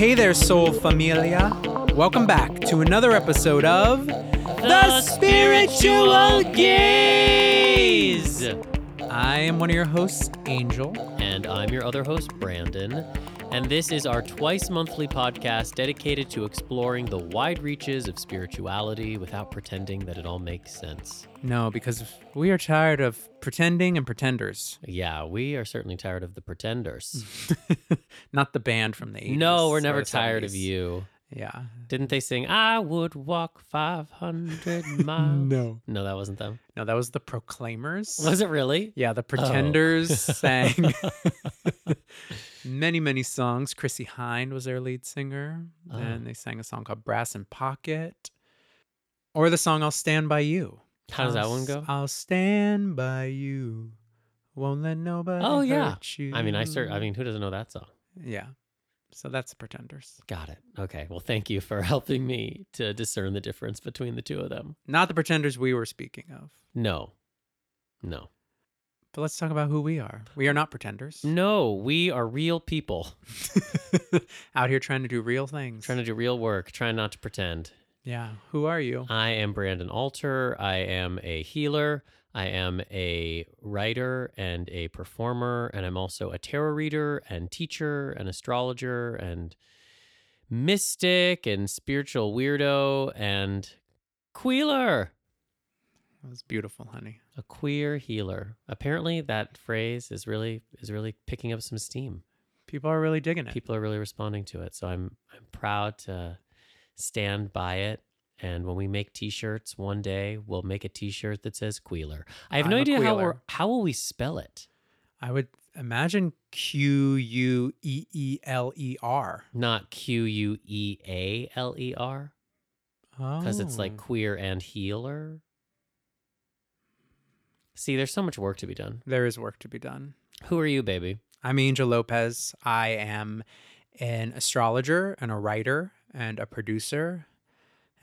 Hey there, Soul Familia. Welcome back to another episode of The Spiritual Gayz! I am one of your hosts, Angel. And I'm your other host, Brandon. And this is our twice monthly podcast dedicated to exploring the wide reaches of spirituality without pretending that it all makes sense. No, because we are tired of pretending and pretenders. Yeah, we are certainly tired of the pretenders. Not the band from the 80s. no, we're never tired of you. Yeah. Didn't they sing, I would walk 500 miles? No. No, that wasn't them. No, that was the Proclaimers. Was it really? Yeah, the oh. Pretenders sang many, many songs. Chrissie Hynde was their lead singer. Oh. And they sang a song called Brass in Pocket. Or the song I'll Stand By You. How does that I'll one go? I'll stand by you. Won't let nobody Oh, yeah. you. I mean, I start, I mean, who doesn't know that song? Yeah. So that's the Pretenders. Got it. Okay. Well, thank you for helping me to discern the difference between the two of them. Not the Pretenders we were speaking of. No. No. But let's talk about who we are. We are not pretenders. No, we are real people Out here trying to do real things. trying to do real work, trying not to pretend. yeah. Who are you? I am Brandon Alter. I am a healer. I am a writer and a performer. And I'm also a tarot reader and teacher and astrologer and mystic and spiritual weirdo and queeler. That was beautiful, honey. A queer healer. Apparently that phrase is really is really picking up some steam. People are really digging it. People are really responding to it. So I'm I'm proud to stand by it. And when we make t-shirts one day, we'll make a t-shirt that says Queeler. I have no I'm a idea how we're how will we spell it? I would imagine Q U E E L E R. Not Q U E A L E R because it's like Oh. queer and healer. See, there's so much work to be done. there is work to be done. Who are you, baby? I'm Angel Lopez. I am an astrologer and a writer and a producer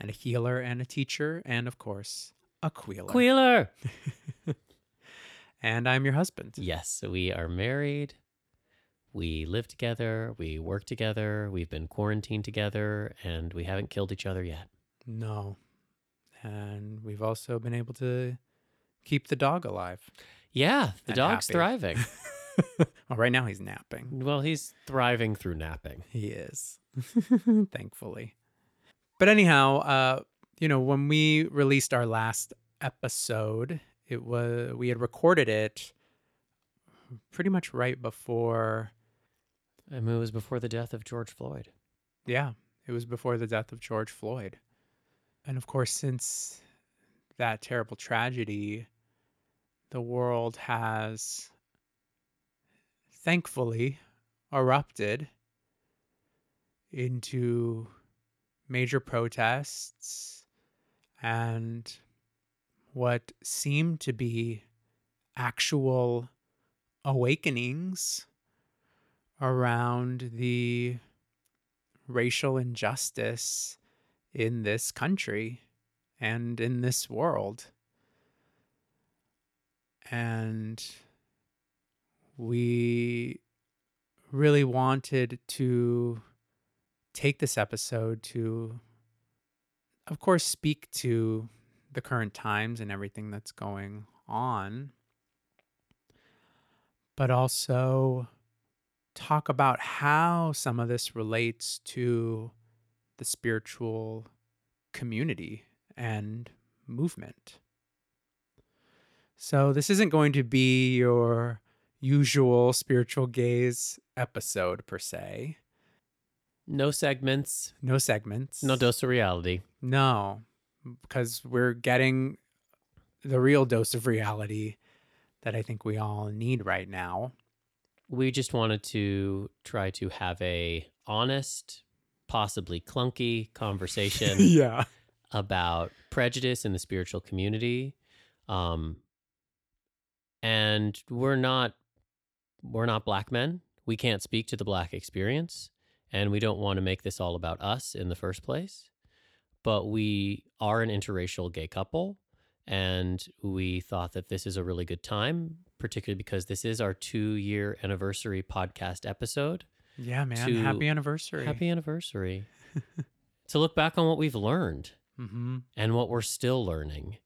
and a healer and a teacher and of course a queeler. Queeler. And I'm your husband. Yes, we are married. We live together. We work together. We've been quarantined together, and we haven't killed each other yet. No. And we've also been able to keep the dog alive. Yeah, the And dog's happy. thriving. well, right now he's napping. well, he's thriving through napping. He is, thankfully. But anyhow, uh, you know, when we released our last episode, it was we had recorded it pretty much right before. I mean, it was before the death of George Floyd. Yeah, it was before the death of George Floyd, and of course, since that terrible tragedy, the world has thankfully erupted into major protests and what seem to be actual awakenings around the racial injustice in this country and in this world. And we really wanted to take this episode to, of course, speak to the current times and everything that's going on, but also talk about how some of this relates to the spiritual community and movement. So, this isn't going to be your usual Spiritual Gayz episode per se. No segments, No segments. no dose of reality. No, because we're getting the real dose of reality that I think we all need right now. We just wanted to try to have a honest, possibly clunky conversation yeah. about prejudice in the spiritual community. Um, and we're not we're not black men. We can't speak to the black experience, and we don't want to make this all about us in the first place. But we are an interracial gay couple, and we thought that this is a really good time, particularly because this is our two year anniversary podcast episode. Yeah, man. To- Happy anniversary. Happy anniversary. to look back on what we've learned hmm and what we're still learning,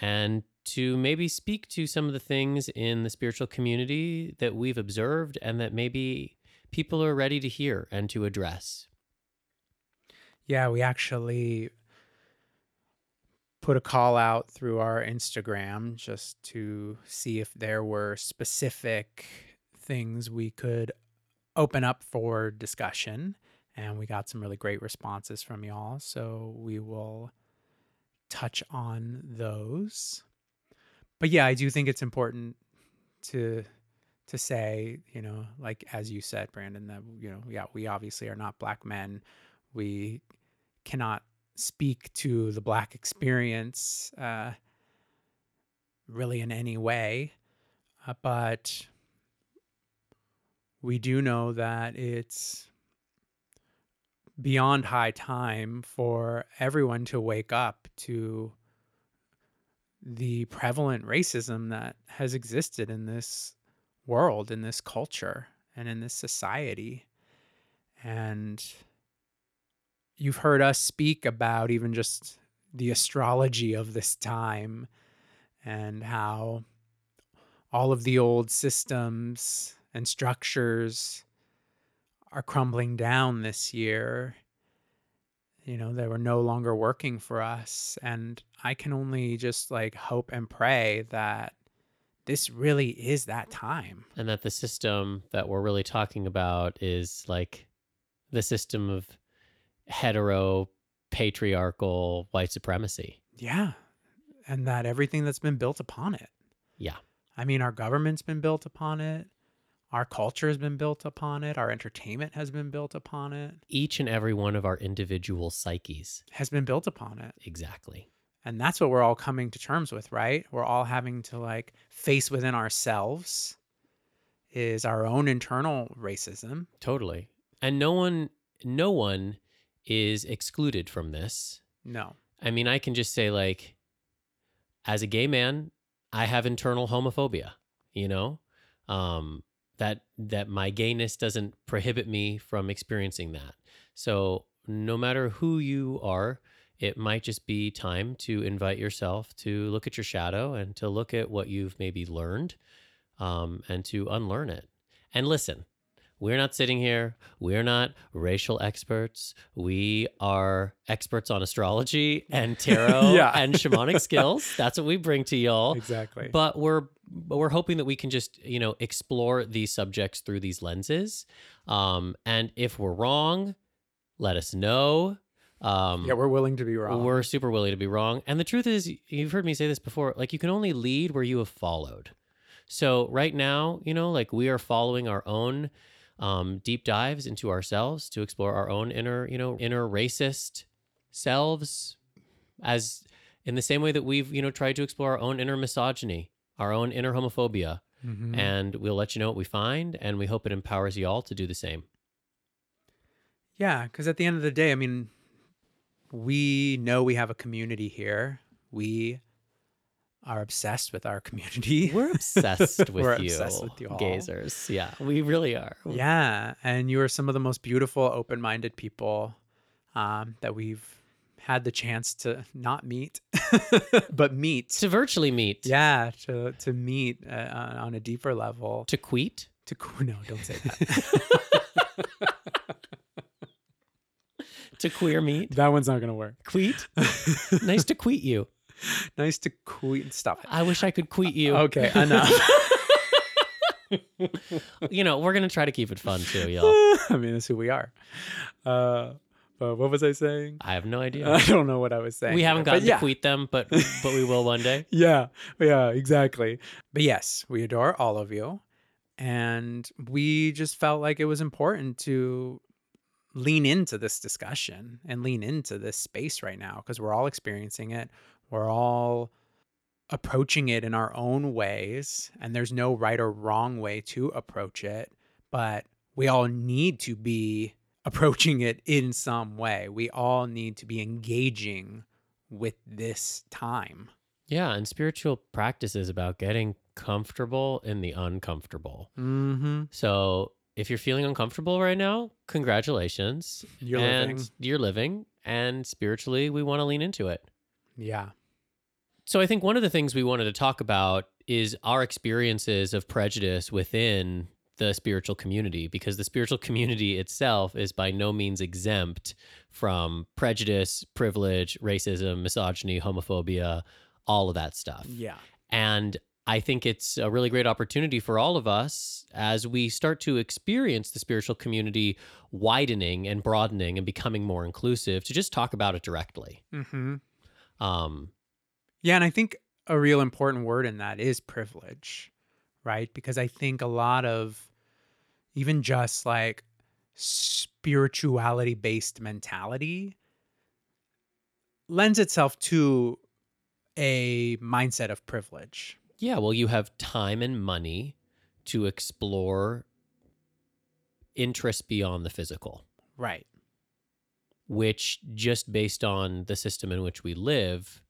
and to maybe speak to some of the things in the spiritual community that we've observed and that maybe people are ready to hear and to address. Yeah, we actually put a call out through our Instagram just to see if there were specific things we could open up for discussion. And we got some really great responses from y'all. So we will touch on those. But yeah, I do think it's important to to say, you know, like as you said, Brandon, that you know, yeah, we obviously are not black men. We cannot speak to the black experience uh, really in any way, uh, but we do know that it's beyond high time for everyone to wake up to the prevalent racism that has existed in this world, in this culture, and in this society. And you've heard us speak about even just the astrology of this time and how all of the old systems and structures are crumbling down this year. You know, they were no longer working for us. And I can only just like hope and pray that this really is that time. and that the system that we're really talking about is like the system of hetero patriarchal white supremacy. Yeah. And that everything that's been built upon it. Yeah. I mean, our government's been built upon it. Our culture has been built upon it. Our entertainment has been built upon it, Each and every one of our individual psyches. has been built upon it. Exactly. And that's what we're all coming to terms with, right? We're all having to like face within ourselves is our own internal racism. Totally. And no one no one is excluded from this. No. I mean, I can just say like as a gay man, I have internal homophobia, you know? Um that that my gayness doesn't prohibit me from experiencing that. So, no matter who you are, it might just be time to invite yourself to look at your shadow and to look at what you've maybe learned um, and to unlearn it. And listen, we're not sitting here. We're not racial experts. We are experts on astrology and tarot Yeah. and shamanic skills. That's what we bring to y'all. Exactly. But we're but we're hoping that we can just you know explore these subjects through these lenses. Um, and if we're wrong, let us know. Um, yeah, we're willing to be wrong. we're super willing to be wrong. And the truth is, you've heard me say this before, like you can only lead where you have followed. So right now, you know, like we are following our own um, deep dives into ourselves to explore our own inner, you know, inner racist selves as in the same way that we've, you know, tried to explore our own inner misogyny, our own inner homophobia. Mhm. And we'll let you know what we find. And we hope it empowers you all to do the same. Yeah, because at the end of the day, I mean, we know we have a community here. We are obsessed with our community. We're obsessed with We're you, obsessed with you all. gazers. Yeah, we really are. yeah, and you are some of the most beautiful, open-minded people um, that we've had the chance to not meet, but meet. To virtually meet. Yeah, to to meet uh, on on a deeper level. To queet. To qu- no, don't say that. To queer meet. that one's not gonna work. Queet. nice to queet you. nice to quit. Stop it. I wish I could queet you. Okay, enough. You know, we're gonna try to keep it fun too, y'all. I mean, that's who we are. Uh, but what was I saying? I have no idea. I don't know what I was saying. we haven't gotten yeah. to queet them, but but we will one day. Yeah, yeah, exactly. But yes, we adore all of you. And we just felt like it was important to lean into this discussion and lean into this space right now because we're all experiencing it. We're all approaching it in our own ways, and there's no right or wrong way to approach it. But we all need to be approaching it in some way. We all need to be engaging with this time. Yeah, and spiritual practice is about getting comfortable in the uncomfortable. Mm-hmm. So if you're feeling uncomfortable right now, congratulations. You're and living. you're living. And spiritually, we want to lean into it. Yeah. So I think one of the things we wanted to talk about is our experiences of prejudice within the spiritual community because the spiritual community itself is by no means exempt from prejudice, privilege, racism, misogyny, homophobia, all of that stuff. Yeah. And I think it's a really great opportunity for all of us as we start to experience the spiritual community widening and broadening and becoming more inclusive to just talk about it directly. Mm-hmm. Um, Yeah, and I think a real important word in that is privilege, right? Because I think a lot of even just like spirituality based mentality lends itself to a mindset of privilege. Yeah, well, you have time and money to explore interests beyond the physical, Right. which just based on the system in which we live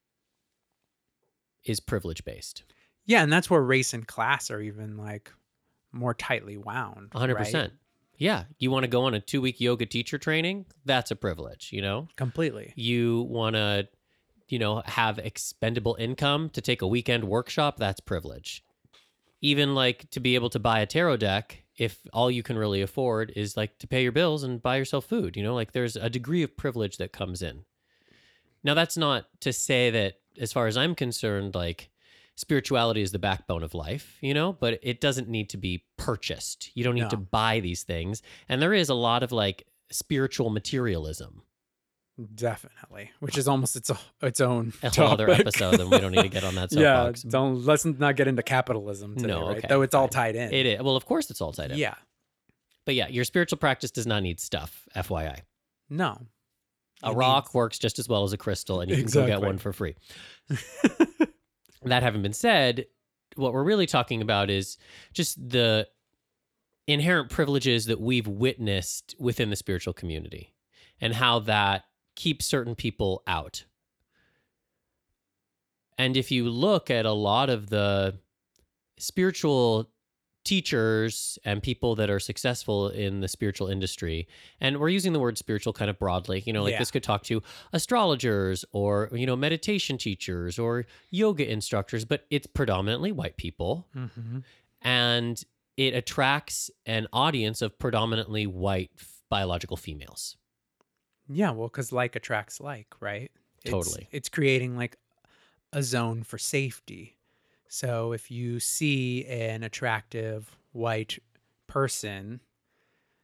is privilege based. Yeah, and that's where race and class are even like more tightly wound. 100%. right? Yeah. You want to go on a two week yoga teacher training? That's a privilege, you know? Completely. You want to, you know, have expendable income to take a weekend workshop? That's privilege. Even like to be able to buy a tarot deck, if all you can really afford is like to pay your bills and buy yourself food, you know, like there's a degree of privilege that comes in. Now, that's not to say that, as far as I'm concerned, like spirituality is the backbone of life, you know, but it doesn't need to be purchased. You don't need to buy these things. And there is a lot of like spiritual materialism, Definitely. Which is almost its its own a whole other episode, and we don't need to get on that yeah, don't let's not get into capitalism today, No, right? Though it's all tied in. It is. Well, of course, it's all tied in. Yeah. But yeah, your spiritual practice does not need stuff, FYI. No. A It rock needs- works just as well as a crystal, and you can go get one for free. that having been said, what we're really talking about is just the inherent privileges that we've witnessed within the spiritual community and how that keeps certain people out. And if you look at a lot of the spiritual teachers and people that are successful in the spiritual industry and we're using the word spiritual kind of broadly you know like Yeah. this could talk to astrologers or you know meditation teachers or yoga instructors but it's predominantly white people Mhm. and it attracts an audience of predominantly white biological females Yeah, well, because like attracts like, right? It's- Totally. It's creating like a zone for safety. So if you see an attractive white person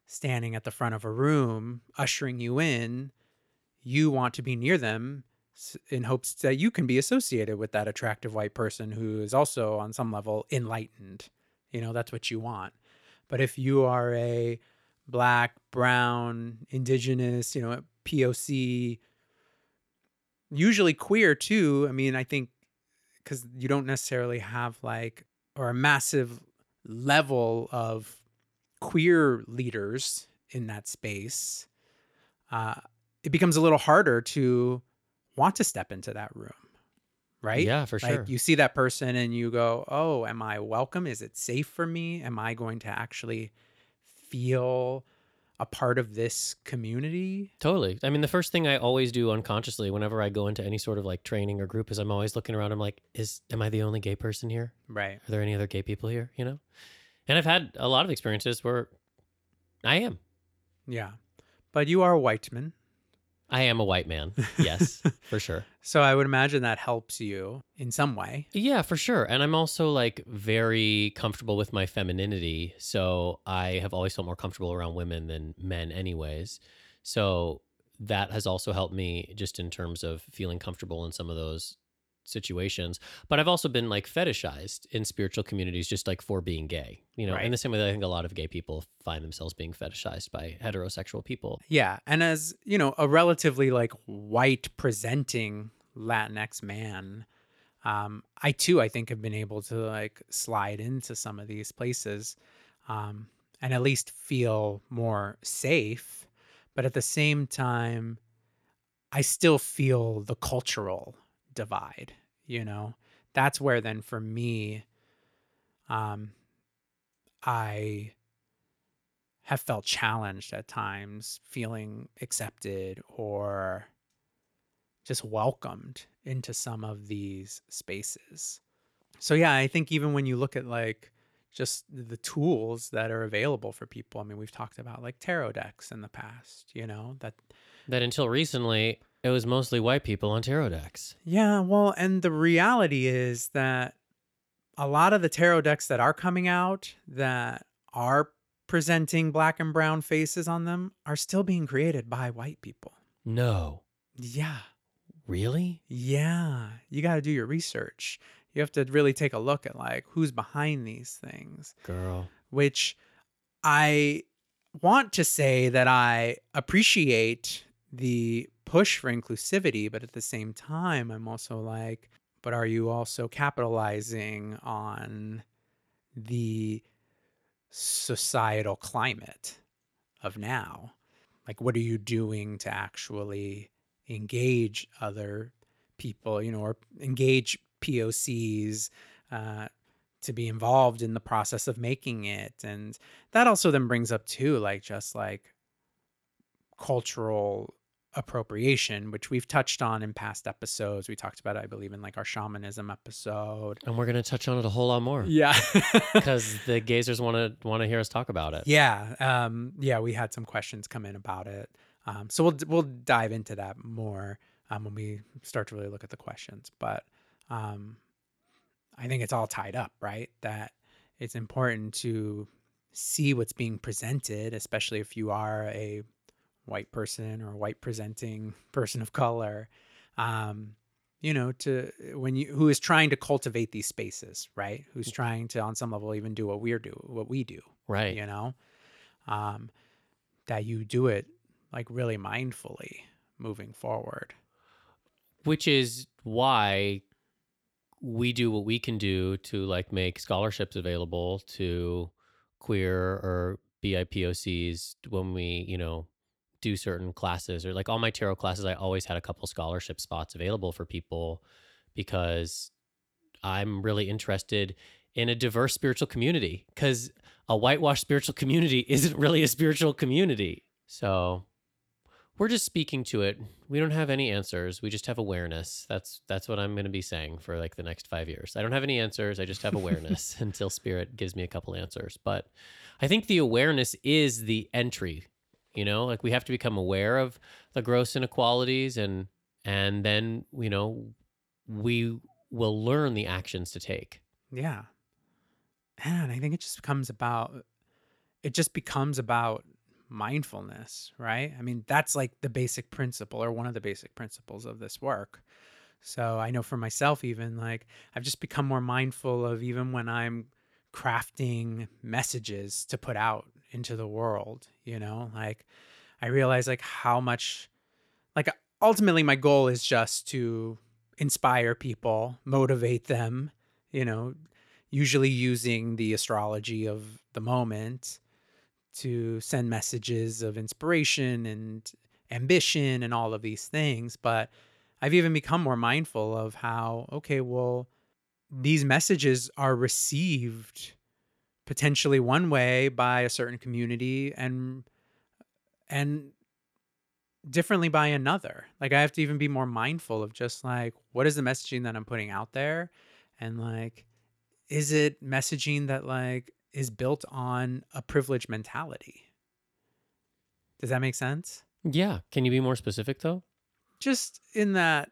standing at the front of a room, ushering you in, you want to be near them in hopes that you can be associated with that attractive white person who is also on some level enlightened. You know, that's what you want. But if you are a black, brown, indigenous, you know, POC, usually queer too. I mean, I think because you don't necessarily have like, or a massive level of queer leaders in that space, uh, it becomes a little harder to want to step into that room. Right? yeah for Like sure you see that person and you go, "Oh, am I welcome? Is it safe for me? Am I going to actually feel a part of this community?" Totally. I mean, the first thing I always do unconsciously whenever I go into any sort of like training or group is I'm always looking around. I'm like, is am I the only gay person here? Right. Are there any other gay people here? You know? And I've had a lot of experiences where I am. Yeah. But you are a white man. I am a white man. Yes, for sure. So I would imagine that helps you in some way. Yeah, for sure. And I'm also like very comfortable with my femininity. So I have always felt more comfortable around women than men, anyways. So that has also helped me just in terms of feeling comfortable in some of those situations. But I've also been like fetishized in spiritual communities just like for being gay, you know, Right. in the same way that I think a lot of gay people find themselves being fetishized by heterosexual people. Yeah. And as, you know, a relatively like white presenting Latinx man, um, I too, I think have been able to like slide into some of these places um, and at least feel more safe. But at the same time, I still feel the cultural divide, you know? That's where then for me, um, I have felt challenged at times, feeling accepted or just welcomed into some of these spaces. So yeah, I think even when you look at like just the tools that are available for people, I mean, we've talked about like tarot decks in the past, you know, that That until recently, it was mostly white people on tarot decks. Yeah, well, and the reality is that a lot of the tarot decks that are coming out that are presenting black and brown faces on them are still being created by white people. No. Yeah. Really? Yeah. You got to do your research. You have to really take a look at like who's behind these things, Girl. which I want to say that I appreciate the push for inclusivity, but at the same time, I'm also like, but are you also capitalizing on the societal climate of now? Like, what are you doing to actually engage other people, you know, or engage POCs uh, to be involved in the process of making it? And that also then brings up, too, like, just like cultural appropriation, which we've touched on in past episodes. We talked about, it, I believe, in like our shamanism episode. And we're going to touch on it a whole lot more Yeah. because the gazers want to want to hear us talk about it. yeah. Um, yeah. We had some questions come in about it. Um, so we'll, we'll dive into that more um, when we start to really look at the questions. But um, I think it's all tied up, right? That it's important to see what's being presented, especially if you are a white person or white presenting person of color um you know to when you who is trying to cultivate these spaces right? Who's trying to on some level even do what we're do what we do Right. you know? Um that you do it like really mindfully moving forward. Which is why we do what we can do to like make scholarships available to queer or BIPOCs when we, you know, do certain classes or like all my tarot classes, I always had a couple scholarship spots available for people because I'm really interested in a diverse spiritual community because a whitewashed spiritual community isn't really a spiritual community. So we're just speaking to it. We don't have any answers. We just have awareness. That's that's what I'm going to be saying for like the next 5 years. I don't have any answers. I just have awareness until spirit gives me a couple answers. But I think the awareness is the entry. You know, like we have to become aware of the gross inequalities and and then, you know, we will learn the actions to take. yeah. And i think it just becomes about it just becomes about mindfulness right? I mean that's like the basic principle or one of the basic principles of this work. So i know for myself even like i've just become more mindful of even when i'm crafting messages to put out into the world you know like i realize like how much like ultimately my goal is just to inspire people motivate them you know usually using the astrology of the moment to send messages of inspiration and ambition and all of these things. But I've even become more mindful of how, okay, well, these messages are received potentially one way by a certain community and and differently by another. Like I have to even be more mindful of just like what is the messaging that I'm putting out there and like is it messaging that like is built on a privileged mentality? Does that make sense? Yeah, can you be more specific though? Just in that,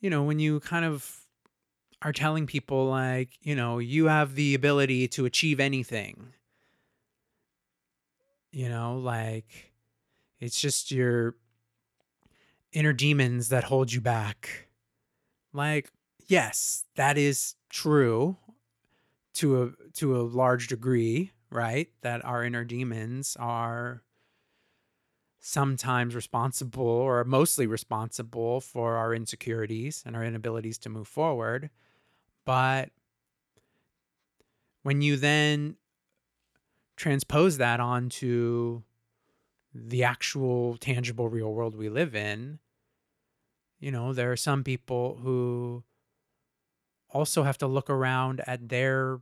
you know, when you kind of are telling people like, you know, you have the ability to achieve anything. You know, like it's just your inner demons that hold you back. Like, yes, that is true to a to a large degree, right? That our inner demons are sometimes responsible or mostly responsible for our insecurities and our inabilities to move forward. But when you then transpose that onto the actual tangible real world we live in, you know, there are some people who also have to look around at their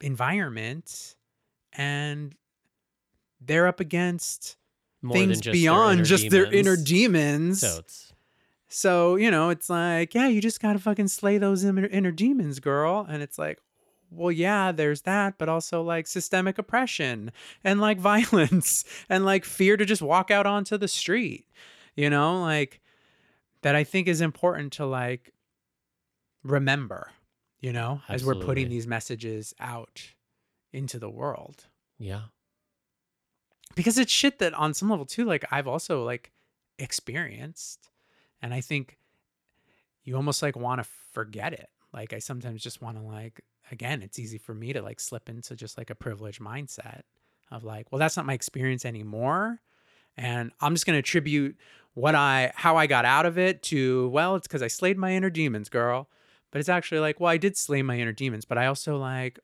environment and they're up against More things just beyond their just their inner demons. demons. So it's So, you know, it's like, yeah, you just got to fucking slay those inner, inner demons, girl. And it's like, well, yeah, there's that, but also like systemic oppression and like violence and like fear to just walk out onto the street, you know, like that I think is important to like remember, you know, as we're putting these messages out into the world. yeah. because it's shit that on some level too like i've also like experienced and i think you almost like want to forget it like i sometimes just want to like again it's easy for me to like slip into just like a privileged mindset of like well that's not my experience anymore and i'm just going to attribute what i how i got out of it to well it's because i slayed my inner demons girl but it's actually like well i did slay my inner demons but i also like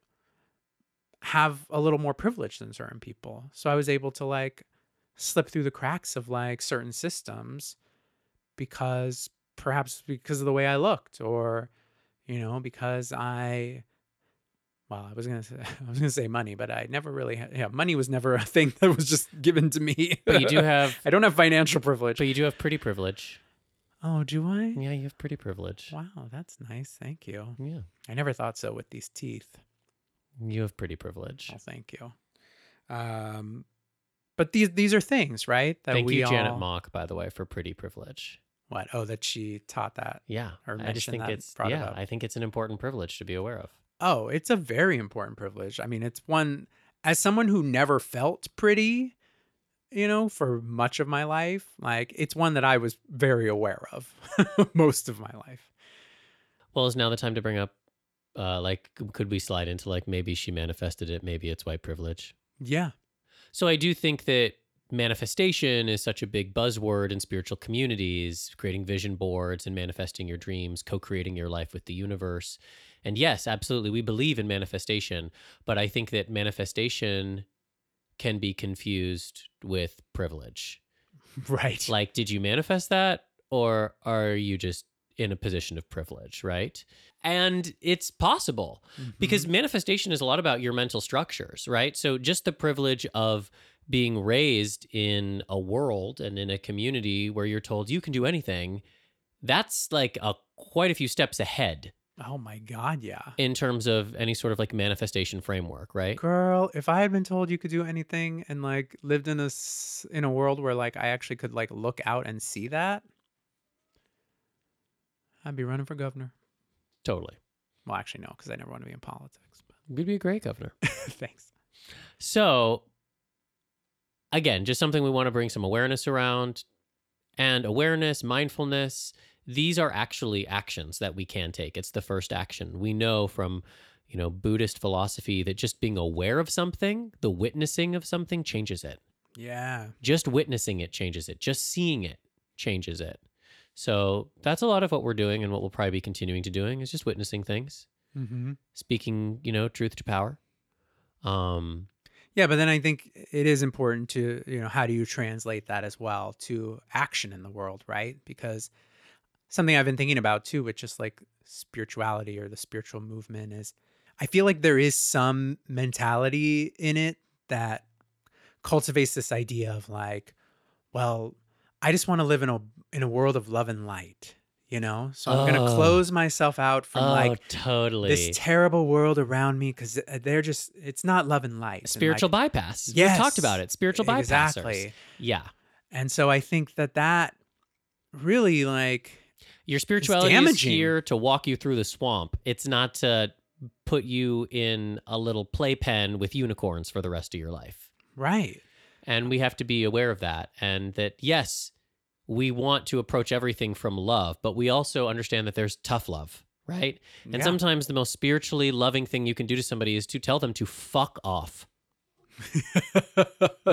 have a little more privilege than certain people. So I was able to like slip through the cracks of like certain systems because perhaps because of the way I looked or you know because I well I was to say I was to say money but I never really had, yeah money was never a thing that was just given to me. But you do have I don't have financial privilege. but you do have pretty privilege. Oh, do I? Yeah, you have pretty privilege. Wow, that's nice. Thank you. Yeah. I never thought so with these teeth. You have pretty privilege. Well, thank you. Um, but these these are things, right? That Thank we you, Janet all- Mock, by the way, for pretty privilege. What? Oh, that she taught that. Yeah. Or I just think it's brought it yeah. I think it's an important privilege to be aware of. Oh, it's a very important privilege. I mean, it's one as someone who never felt pretty, you know, for much of my life. Like, it's one that I was very aware of most of my life. Well, is now the time to bring up uh like could we slide into like maybe she manifested it, maybe it's white privilege? Yeah. So I do think that manifestation is such a big buzzword in spiritual communities, creating vision boards and manifesting your dreams, co-creating your life with the universe. And yes, absolutely, we believe in manifestation, but I think that manifestation can be confused with privilege. Right. Like, did you manifest that or are you just in a position of privilege, right? And it's possible Mm-hmm. because manifestation is a lot about your mental structures, right? So just the privilege of being raised in a world and in a community where you're told you can do anything, that's like a quite a few steps ahead oh my God, yeah. in terms of any sort of like manifestation framework, right? Girl, if I had been told you could do anything and like lived in a in a world where like I actually could like look out and see that, I'd be running for governor. Totally. Well, actually, no, because I never want to be in politics. You'd be a great governor. Thanks. So, again, just something we want to bring some awareness around. And awareness, mindfulness, these are actually actions that we can take. It's the first action. We know from, you know, Buddhist philosophy that just being aware of something, the witnessing of something changes it. Yeah. Just witnessing it changes it. Just seeing it changes it. So, that's a lot of what we're doing and what we'll probably be continuing to doing is just witnessing things, Mm-hmm. speaking, you know, truth to power. Um, Yeah, but then I think it is important to, you know, how do you translate that as well to action in the world, right? Because something I've been thinking about too, with just like spirituality or the spiritual movement, is I feel like there is some mentality in it that cultivates this idea of like, well, I just want to live in a in a world of love and light, you know? So I'm going Oh. close myself out from oh, like totally. this terrible world around me because uh, they're just it's not love and light. And, like, spiritual bypass. We've talked about it. Spiritual bypassers. Exactly. Yeah. And so I think that that really like Your spirituality is damaging. here to walk you through the swamp. It's not to put you in a little playpen with unicorns for the rest of your life. right. And we have to be aware of that. And that, yes, we want to approach everything from love, but we also understand that there's tough love, right? And Yeah. sometimes the most spiritually loving thing you can do to somebody is to tell them to fuck off.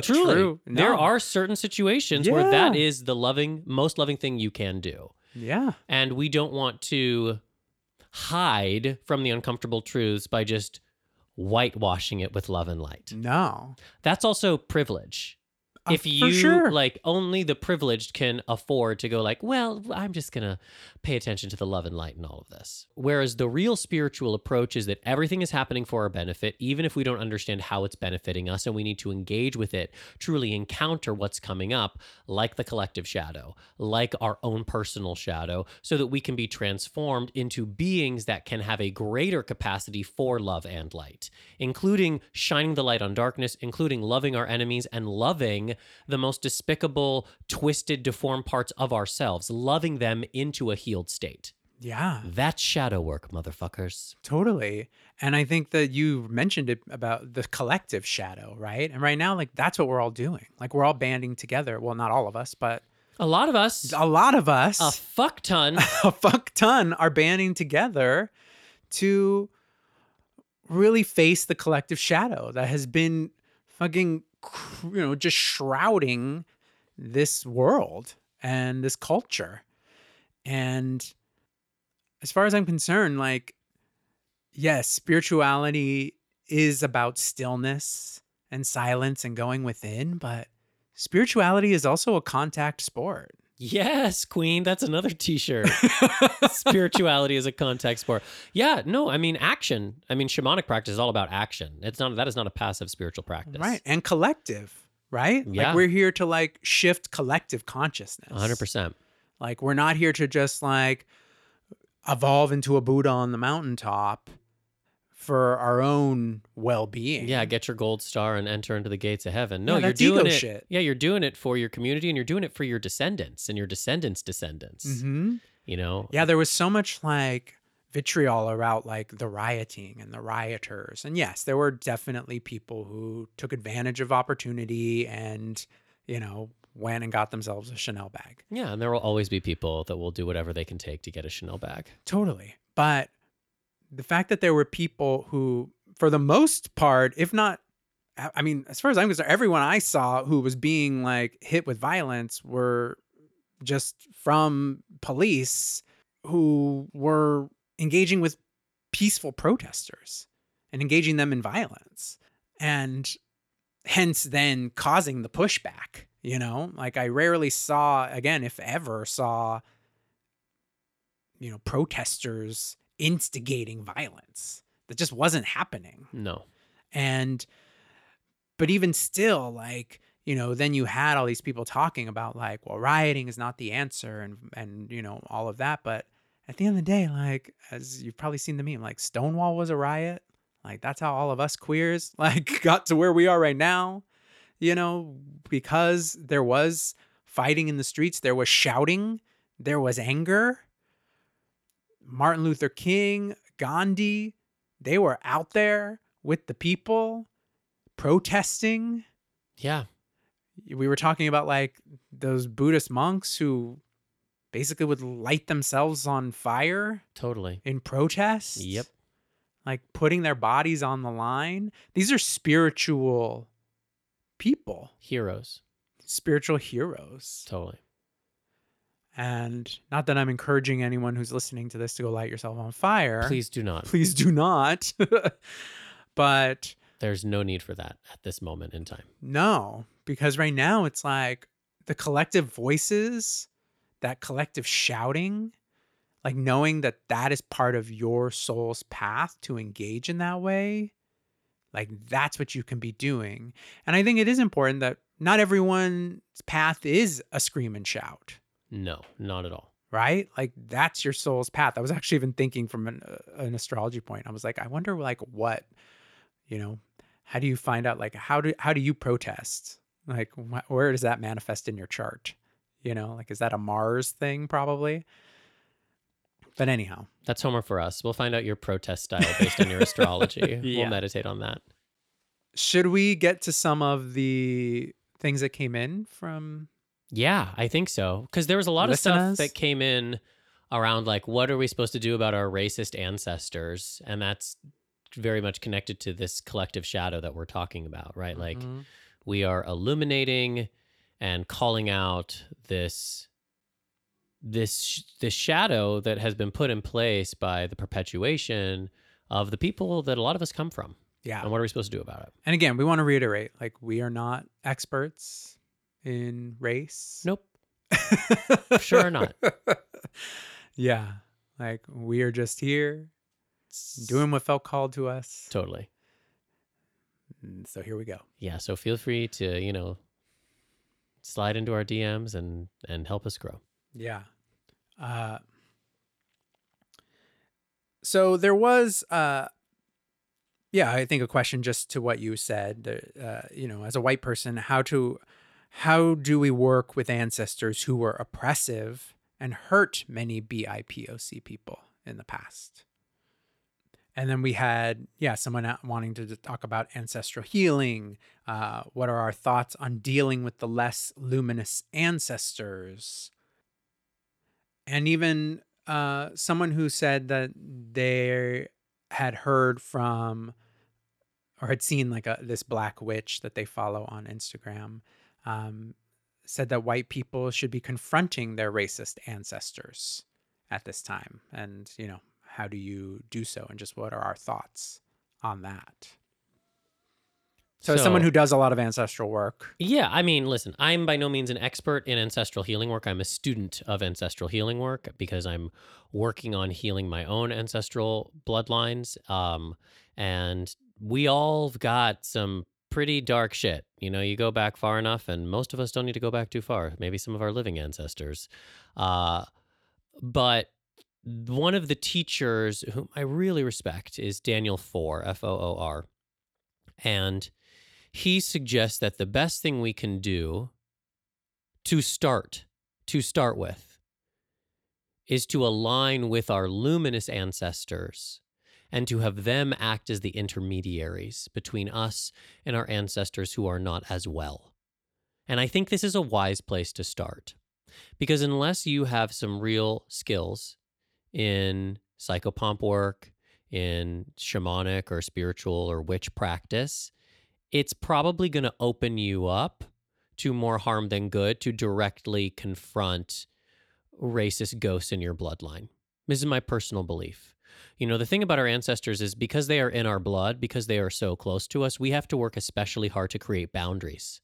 Truly. True. There are certain situations where that is the loving, most loving thing you can do. Yeah. And we don't want to hide from the uncomfortable truths by just whitewashing it with love and light. No. That's also privilege. Uh, if you sure. like only the privileged can afford to go like well i'm just gonna pay attention to the love and light in all of this whereas the real spiritual approach is that everything is happening for our benefit even if we don't understand how it's benefiting us and we need to engage with it truly encounter what's coming up like the collective shadow like our own personal shadow so that we can be transformed into beings that can have a greater capacity for love and light including shining the light on darkness including loving our enemies and loving the most despicable, twisted, deformed parts of ourselves, loving them into a healed state. yeah, That's shadow work, motherfuckers. totally. And I think that you mentioned it about the collective shadow, right? And right now, like that's what we're all doing. Like we're all banding together. Well, not all of us, but A lot of us, a lot of us, a fuck ton, a fuck ton, are banding together to really face the collective shadow that has been fucking, you know, just shrouding this world and this culture. And as far as I'm concerned, like, yes, spirituality is about stillness and silence and going within, but spirituality is also a contact sport. Yes, Queen. That's another t shirt. Spirituality is a context for. Yeah, no, I mean, action. I mean, shamanic practice is all about action. It's not, that is not a passive spiritual practice. Right. And collective, right? Yeah. Like we're here to like shift collective consciousness. 100%. Like we're not here to just like evolve into a Buddha on the mountaintop for our own well-being. Yeah, get your gold star and enter into the gates of heaven. No, Yeah, you're doing it. shit. Yeah, you're doing it for your community and you're doing it for your descendants and your descendants' descendants. Mhm. You know? Yeah, there was so much like vitriol about like the rioting and the rioters. And yes, there were definitely people who took advantage of opportunity and, you know, went and got themselves a Chanel bag. Yeah, and there will always be people that will do whatever they can take to get a Chanel bag. Totally. But the fact that there were people who, for the most part, if not, I mean, as far as I'm concerned, everyone I saw who was being like hit with violence were just from police who were engaging with peaceful protesters and engaging them in violence. And hence then causing the pushback, you know? Like I rarely saw, again, if ever saw you know, protesters instigating violence. That just wasn't happening. No. And, but even still, like, you know, then you had all these people talking about like, well, rioting is not the answer and, and, you know, all of that. But at the end of the day, like, as you've probably seen the meme, like Stonewall was a riot. Like, that's how all of us queers, like, got to where we are right now, you know, because there was fighting in the streets, there was shouting, there was anger. Martin Luther King, Gandhi, they were out there with the people protesting. Yeah. We were talking about like those Buddhist monks who basically would light themselves on fire Totally. in protest. Yep. Like putting their bodies on the line. These are spiritual people, Heroes. spiritual heroes. Totally. And not that I'm encouraging anyone who's listening to this to go light yourself on fire. Please do not. please do not. but There's no need for that at this moment in time. no, because right now it's like the collective voices, that collective shouting, like knowing that that is part of your soul's path to engage in that way. Like that's what you can be doing. And I think it is important that not everyone's path is a scream and shout. No, not at all. right? Like that's your soul's path. I was actually even thinking from an, uh, an astrology point. I was like, I wonder like what, you know, how do you find out like how do how do you protest? Like wh- where does that manifest in your chart? You know, like is that a Mars thing probably? But anyhow, That's homework for us. We'll find out your protest style based on your astrology. Yeah. We'll meditate on that. should we get to some of the things that came in from Yeah, I think so. Because there was a lot of stuff that came in around like, what are we supposed to do about our racist ancestors? And that's very much connected to this collective shadow that we're talking about, right? Like, Mhm. we are illuminating and calling out this this this shadow that has been put in place by the perpetuation of the people that a lot of us come from. yeah. And what are we supposed to do about it? And again, we want to reiterate like we are not experts. In race? Nope. Sure not. yeah. Like we are just here doing what felt called to us. Totally. So here we go. Yeah. So feel free to, you know, slide into our DMs and and help us grow. Yeah. Uh, so there was, uh, yeah, I think a question just to what you said. Uh, you know, as a white person, how to, how do we work with ancestors who were oppressive and hurt many BIPOC people in the past? And then we had, yeah, someone wanting to talk about ancestral healing. Uh, what are our thoughts on dealing with the less luminous ancestors? And even uh, someone who said that they had heard from or had seen like a this black witch that they follow on Instagram um, said that white people should be confronting their racist ancestors at this time. And, you know, how do you do so? And just what are our thoughts on that? So, as someone who does a lot of ancestral work. Yeah, I mean, listen, I'm by no means an expert in ancestral healing work. I'm a student of ancestral healing work because I'm working on healing my own ancestral bloodlines. Um, and we all have got some pretty dark shit. You know, you go back far enough, and most of us don't need to go back too far. Maybe some of our living ancestors. Uh, but one of the teachers whom I really respect is Daniel Foor, F O O R. And he suggests that the best thing we can do to start, to start with, is to align with our luminous ancestors and to have them act as the intermediaries between us and our ancestors who are not as well. And I think this is a wise place to start because unless you have some real skills in psychopomp work, in shamanic or spiritual or witch practice, it's probably going to open you up to more harm than good to directly confront racist ghosts in your bloodline. This is my personal belief. You know, the thing about our ancestors is because they are in our blood, because they are so close to us, we have to work especially hard to create boundaries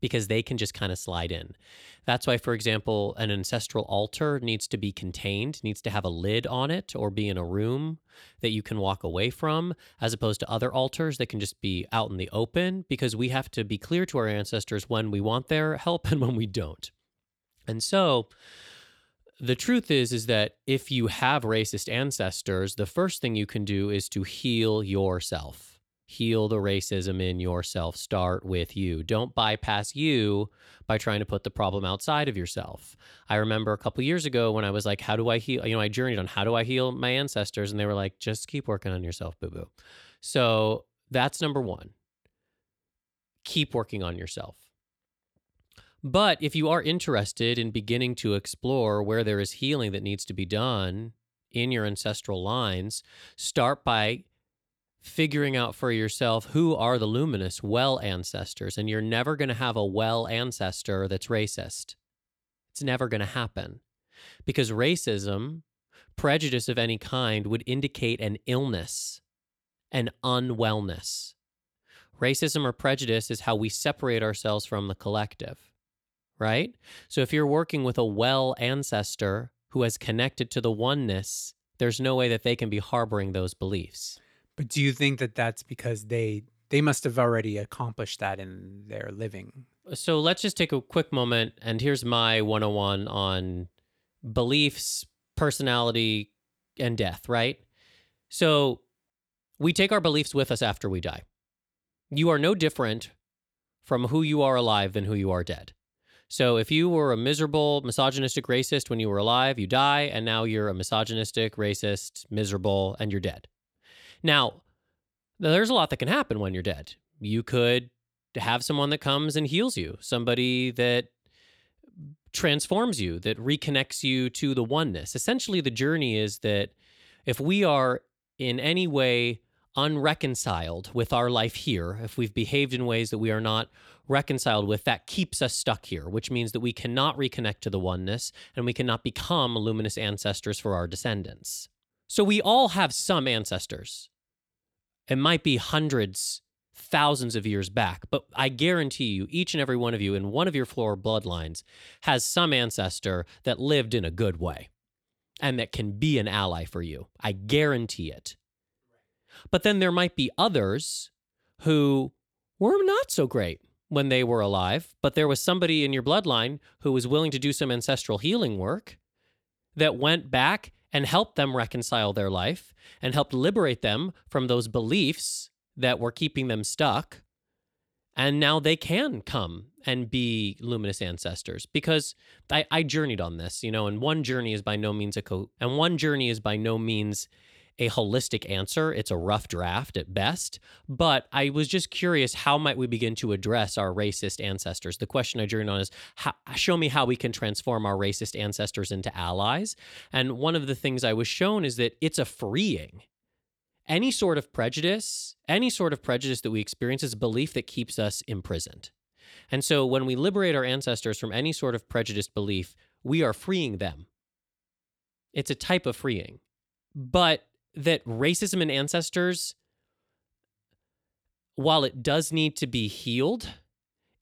because they can just kind of slide in. That's why, for example, an ancestral altar needs to be contained, needs to have a lid on it or be in a room that you can walk away from, as opposed to other altars that can just be out in the open, because we have to be clear to our ancestors when we want their help and when we don't. And so, the truth is is that if you have racist ancestors, the first thing you can do is to heal yourself heal the racism in yourself. Start with you. Don't bypass you by trying to put the problem outside of yourself. I remember a couple years ago when I was like, how do I heal? You know, I journeyed on how do I heal my ancestors? And they were like, just keep working on yourself, boo boo. So that's number one. Keep working on yourself. But if you are interested in beginning to explore where there is healing that needs to be done in your ancestral lines, start by figuring out for yourself who are the luminous well ancestors. And you're never going to have a well ancestor that's racist. It's never going to happen because racism, prejudice of any kind, would indicate an illness, an unwellness. Racism or prejudice is how we separate ourselves from the collective, right? So if you're working with a well ancestor who has connected to the oneness, there's no way that they can be harboring those beliefs. But do you think that that's because they they must have already accomplished that in their living? So let's just take a quick moment and here's my 101 on beliefs, personality and death, right? So we take our beliefs with us after we die. You are no different from who you are alive than who you are dead. So if you were a miserable, misogynistic racist when you were alive, you die, and now you're a misogynistic, racist, miserable, and you're dead. Now, there's a lot that can happen when you're dead. You could have someone that comes and heals you, somebody that transforms you, that reconnects you to the oneness. Essentially, the journey is that if we are in any way unreconciled with our life here, if we've behaved in ways that we are not reconciled with, that keeps us stuck here, which means that we cannot reconnect to the oneness and we cannot become luminous ancestors for our descendants. So we all have some ancestors. It might be hundreds, thousands of years back. But I guarantee you, each and every one of you in one of your floor bloodlines has some ancestor that lived in a good way and that can be an ally for you. I guarantee it. But then there might be others who were not so great when they were alive, but there was somebody in your bloodline who was willing to do some ancestral healing work that went back and helped them reconcile their life and helped liberate them from those beliefs that were keeping them stuck. And now they can come and be luminous ancestors because I, I journeyed on this, you know, and one journey is by no means a co and one journey is by no means a holistic answer. It's a rough draft at best. But I was just curious how might we begin to address our racist ancestors? The question I journeyed on is how, show me how we can transform our racist ancestors into allies. And one of the things I was shown is that it's a freeing any sort of prejudice, any sort of prejudice that we experience is a belief that keeps us imprisoned. And so when we liberate our ancestors from any sort of prejudiced belief, we are freeing them. It's a type of freeing. But that racism in ancestors, while it does need to be healed,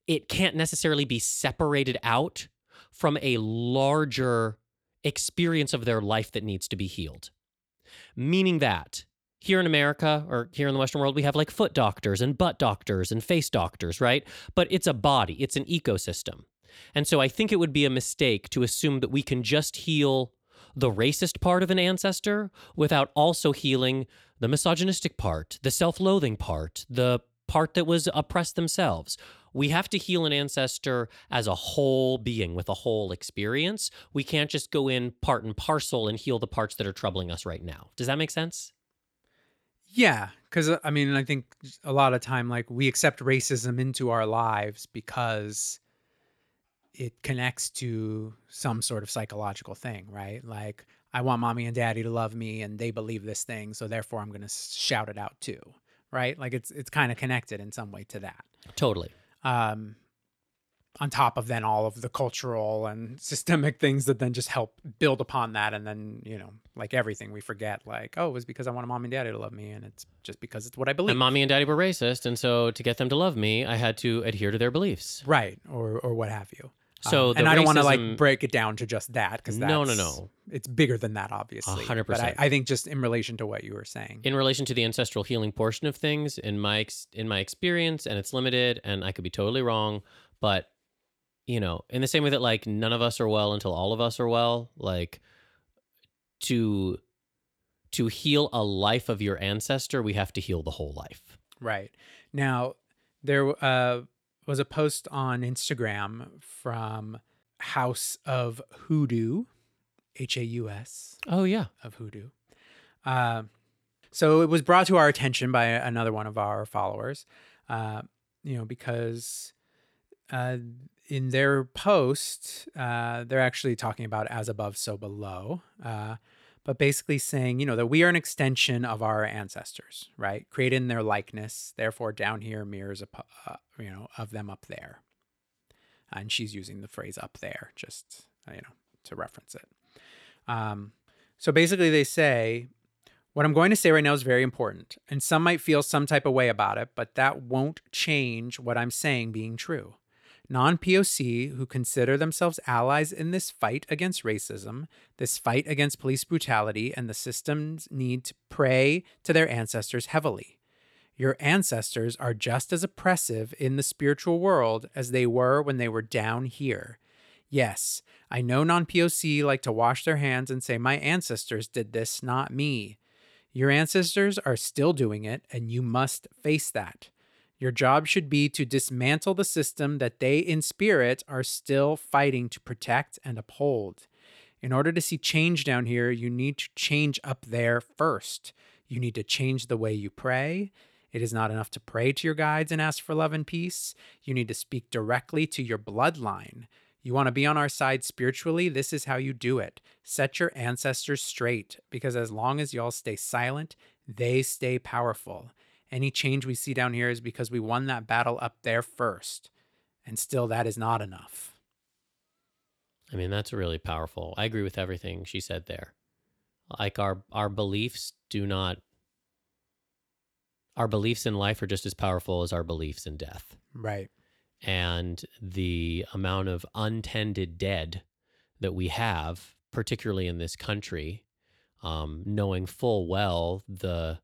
it can't necessarily be separated out from a larger experience of their life that needs to be healed. Meaning that here in America or here in the Western world, we have like foot doctors and butt doctors and face doctors, right? But it's a body, it's an ecosystem. And so I think it would be a mistake to assume that we can just heal the racist part of an ancestor without also healing the misogynistic part, the self loathing part, the part that was oppressed themselves. We have to heal an ancestor as a whole being with a whole experience. We can't just go in part and parcel and heal the parts that are troubling us right now. Does that make sense? Yeah, because uh, I mean, I think a lot of time, like we accept racism into our lives because it connects to some sort of psychological thing, right? Like I want mommy and daddy to love me, and they believe this thing, so therefore I'm going to shout it out too, right? Like it's it's kind of connected in some way to that. Totally. Um, on top of then all of the cultural and systemic things that then just help build upon that and then you know like everything we forget like oh it was because i wanted mom and daddy to love me and it's just because it's what i believe and mommy and daddy were racist and so to get them to love me i had to adhere to their beliefs right or or what have you so um, and I don't want to like break it down to just that because no, no, no, it's bigger than that, obviously. hundred percent. I, I think just in relation to what you were saying, in relation to the ancestral healing portion of things, in my ex- in my experience, and it's limited, and I could be totally wrong, but you know, in the same way that like none of us are well until all of us are well, like to to heal a life of your ancestor, we have to heal the whole life. Right. Now, there uh, was a post on Instagram from Haus of Hoodoo, H A U S. Oh, yeah. Of Hoodoo. Uh, so it was brought to our attention by another one of our followers, uh, you know, because uh, in their post, uh, they're actually talking about as above, so below, uh, but basically saying, you know, that we are an extension of our ancestors, right? Created in their likeness. Therefore, down here mirrors, a, uh, you know, of them up there. And she's using the phrase up there just, uh, you know, to reference it. Um, so basically, they say, what I'm going to say right now is very important, and some might feel some type of way about it, but that won't change what I'm saying being true non POC who consider themselves allies in this fight against racism, this fight against police brutality, and the system's need to pray to their ancestors heavily. Your ancestors are just as oppressive in the spiritual world as they were when they were down here. Yes, I know non POC like to wash their hands and say, My ancestors did this, not me. Your ancestors are still doing it, and you must face that. Your job should be to dismantle the system that they, in spirit, are still fighting to protect and uphold. In order to see change down here, you need to change up there first. You need to change the way you pray. It is not enough to pray to your guides and ask for love and peace. You need to speak directly to your bloodline. You want to be on our side spiritually? This is how you do it. Set your ancestors straight, because as long as y'all stay silent, they stay powerful. Any change we see down here is because we won that battle up there first. And still, that is not enough. I mean, that's really powerful. I agree with everything she said there. Like our our beliefs do not our beliefs in life are just as powerful as our beliefs in death. Right. And the amount of untended dead that we have, particularly in this country, um, knowing full well the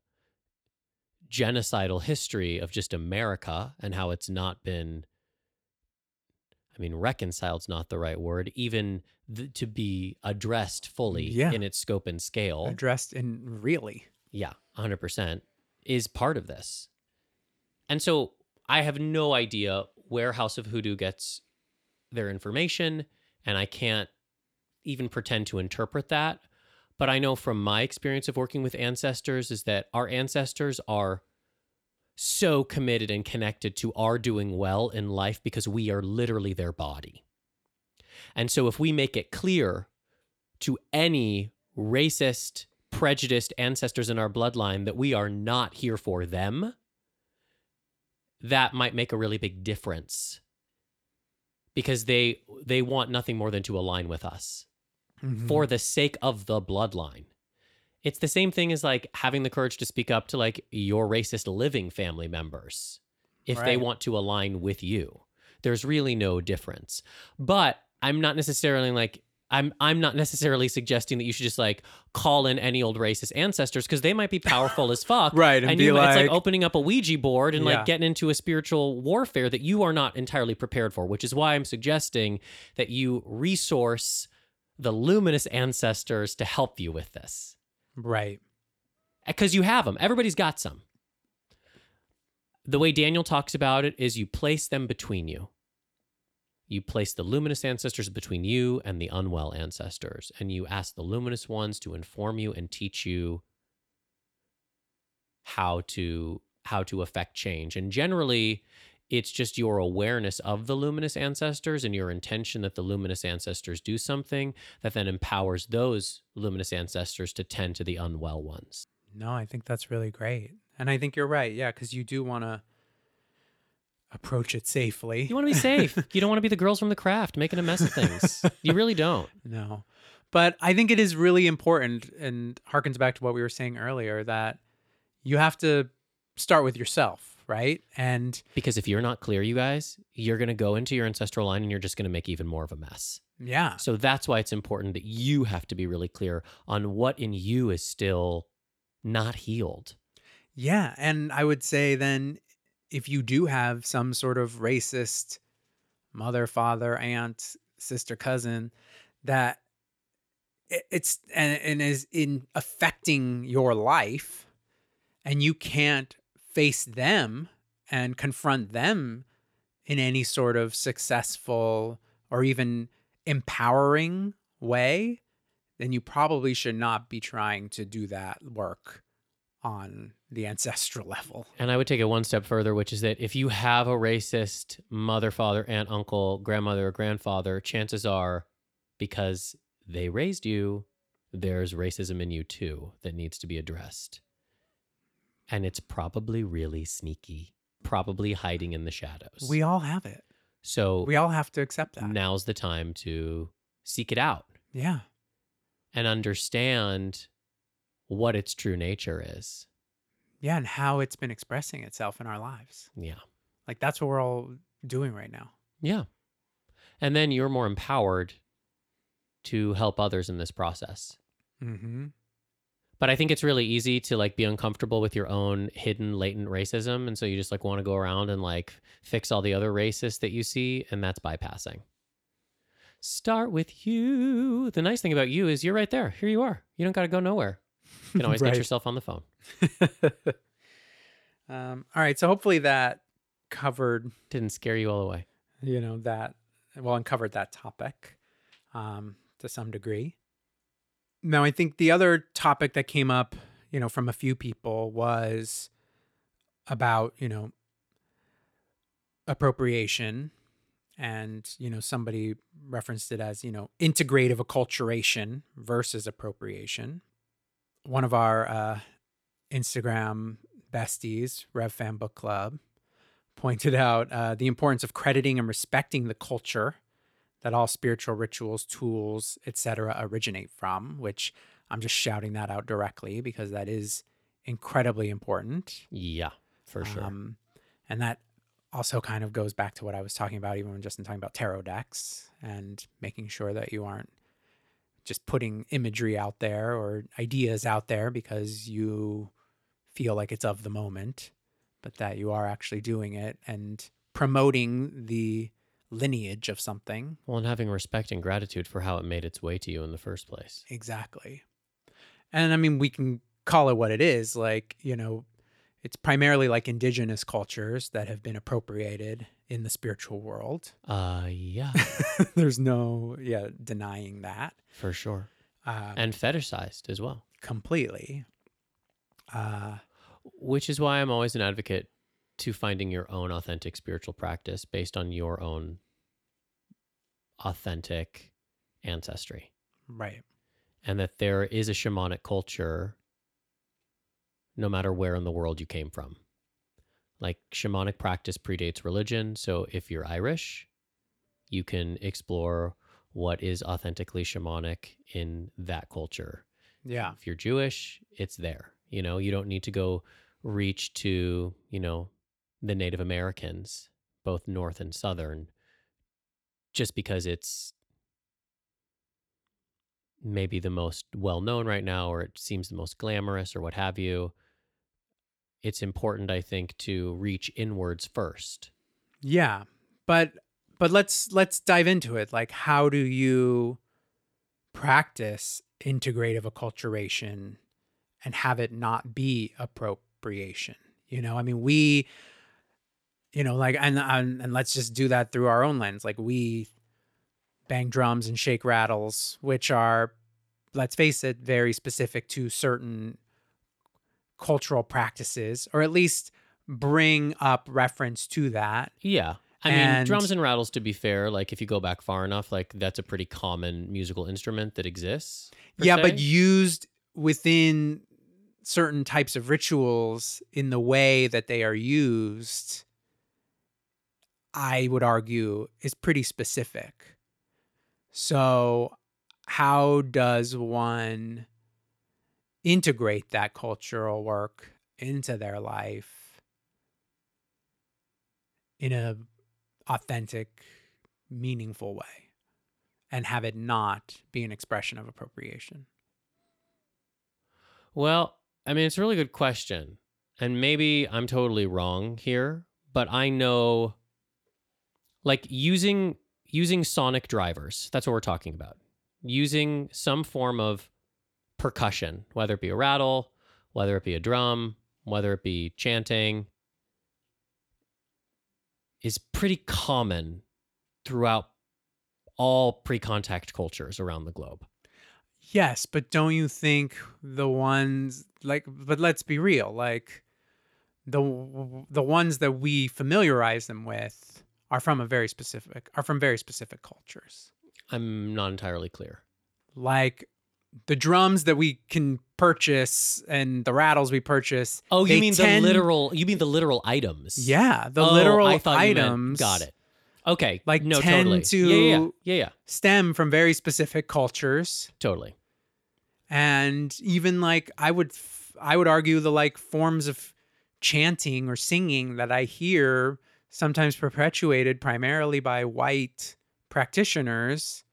genocidal history of just America and how it's not been, I mean, reconciled's not the right word, even th- to be addressed fully Yeah. in its scope and scale. Addressed in really. Yeah, 100% is part of this. And so I have no idea where Haus of Hoodoo gets their information, and I can't even pretend to interpret that. But I know from my experience of working with ancestors is that our ancestors are so committed and connected to our doing well in life because we are literally their body. And so if we make it clear to any racist, prejudiced ancestors in our bloodline that we are not here for them, that might make a really big difference because they they want nothing more than to align with us Mhm. for the sake of the bloodline. It's the same thing as like having the courage to speak up to like your racist living family members if they want to align with you. There's really no difference. But I'm not necessarily like I'm I'm not necessarily suggesting that you should just like call in any old racist ancestors because they might be powerful as fuck. Right, and And be you, it's like- like opening up a Ouija board and Yeah. like getting into a spiritual warfare that you are not entirely prepared for, which is why I'm suggesting that you resource the luminous ancestors to help you with this Right. Eh, because you have them. Everybody's got some. The way Daniel talks about it is you place them between you. You place the luminous ancestors between you and the unwell ancestors, and you ask the luminous ones to inform you and teach you how to how to affect change. And generally, it's just your awareness of the luminous ancestors and your intention that the luminous ancestors do something that then empowers those luminous ancestors to tend to the unwell ones. No, I think that's really great. And I think you're right. Yeah, because you do want to approach it safely. You want to be safe. you don't want to be the girls from the craft making a mess of things. you really don't. No. But I think it is really important and harkens back to what we were saying earlier that you have to start with yourself, right? And Because if you're not clear, you guys, you're going to go into your ancestral line and you're just going to make even more of a mess. yeah, So that's why it's important that you have to be really clear on what in you is still not healed. yeah. And I would say then if you do have some sort of racist mother, father, aunt, sister, cousin that it's and, and is in affecting your life and you can't face them and confront them in any sort of successful or even empowering way, then you probably should not be trying to do that work on the ancestral level. And I would take it one step further, which is that if you have a racist mother, father, aunt, uncle, grandmother, or grandfather, chances are because they raised you, there's racism in you too that needs to be addressed. And it's probably really sneaky, probably hiding in the shadows. We all have it. so We all have to accept that. now's the time to seek it out Yeah. and understand what its true nature is. Yeah. And how it's been expressing itself in our lives. Yeah. Like that's what we're all doing right now. Yeah. And then you're more empowered to help others in this process. Mm-hmm. But I think it's really easy to like be uncomfortable with your own hidden latent racism and so you just like want to go around and like fix all the other racists that you see and that's bypassing. Start with you. The nice thing about you is you're right there. Here you are. You don't got to go nowhere. You can always Right. get yourself on the phone. um, all right. So hopefully that covered, Didn't scare you all away. you know, that, well, uncovered that topic um, to some degree. Now, I think the other topic that came up, you know, from a few people was about, you know, appropriation. And, you know, somebody referenced it as, you know, integrative acculturation versus appropriation. One of our uh, Instagram besties, Rev Fan Book Club, pointed out uh, the importance of crediting and respecting the culture that all spiritual rituals, tools, etc., originate from. Which I'm just shouting that out directly because that is incredibly important. Yeah. For sure. Um, and that also kind of goes back to what I was talking about, even when just in talking about tarot decks and making sure that you aren't just putting imagery out there or ideas out there because you feel like it's of the moment, but that you are actually doing it and promoting the lineage of something. well, and having respect and gratitude for how it made its way to you in the first place. Exactly. And I mean, we can call it what it is. Like, you know, it's primarily like indigenous cultures that have been appropriated in the spiritual world. Uh, yeah, There's no, yeah, denying that. for sure. Uh, And fetishized as well, completely. Uh, which is why I'm always an advocate to finding your own authentic spiritual practice based on your own authentic ancestry. right. and that there is a shamanic culture no matter where in the world you came from. Like shamanic practice predates religion. So if you're Irish, you can explore what is authentically shamanic in that culture. Yeah. If you're Jewish, it's there. You know, you don't need to go reach to, you know, the Native Americans, both North and Southern, just because it's maybe the most well known right now or it seems the most glamorous or what have you. It's important, I think, to reach inwards first. Yeah. But, but let's, let's dive into it. Like, how do you practice integrative acculturation and have it not be appropriation? You know, I mean, we, you know, like, and, and, and let's just do that through our own lens. Like, we bang drums and shake rattles, which are, let's face it, very specific to certain cultural practices, or at least bring up reference to that. Yeah. I mean, And- drums and rattles, to be fair, like if you go back far enough, like that's a pretty common musical instrument that exists. yeah, se. but used within certain types of rituals in the way that they are used, I would argue, is pretty specific. So, how does one integrate that cultural work into their life in a authentic, meaningful way and have it not be an expression of appropriation? Well, I mean, it's a really good question. And maybe I'm totally wrong here, but I know like using using sonic drivers. That's what we're talking about. Using some form of percussion, whether it be a rattle, whether it be a drum, whether it be chanting is pretty common throughout all pre-contact cultures around the globe. Yes, but don't you think the ones like but let's be real, like the the ones that we familiarize them with are from a very specific are from very specific cultures. I'm not entirely clear. Like the drums that we can purchase and the rattles we purchase. Oh, you mean tend- the literal? You mean the literal items? Yeah, the Oh, literal I thought you meant- items got it. Okay. like, no, tend totally. to- yeah, yeah, yeah, yeah, stem from very specific cultures. totally. and even like i would i would argue the like forms of chanting or singing that i hear sometimes perpetuated primarily by white practitioners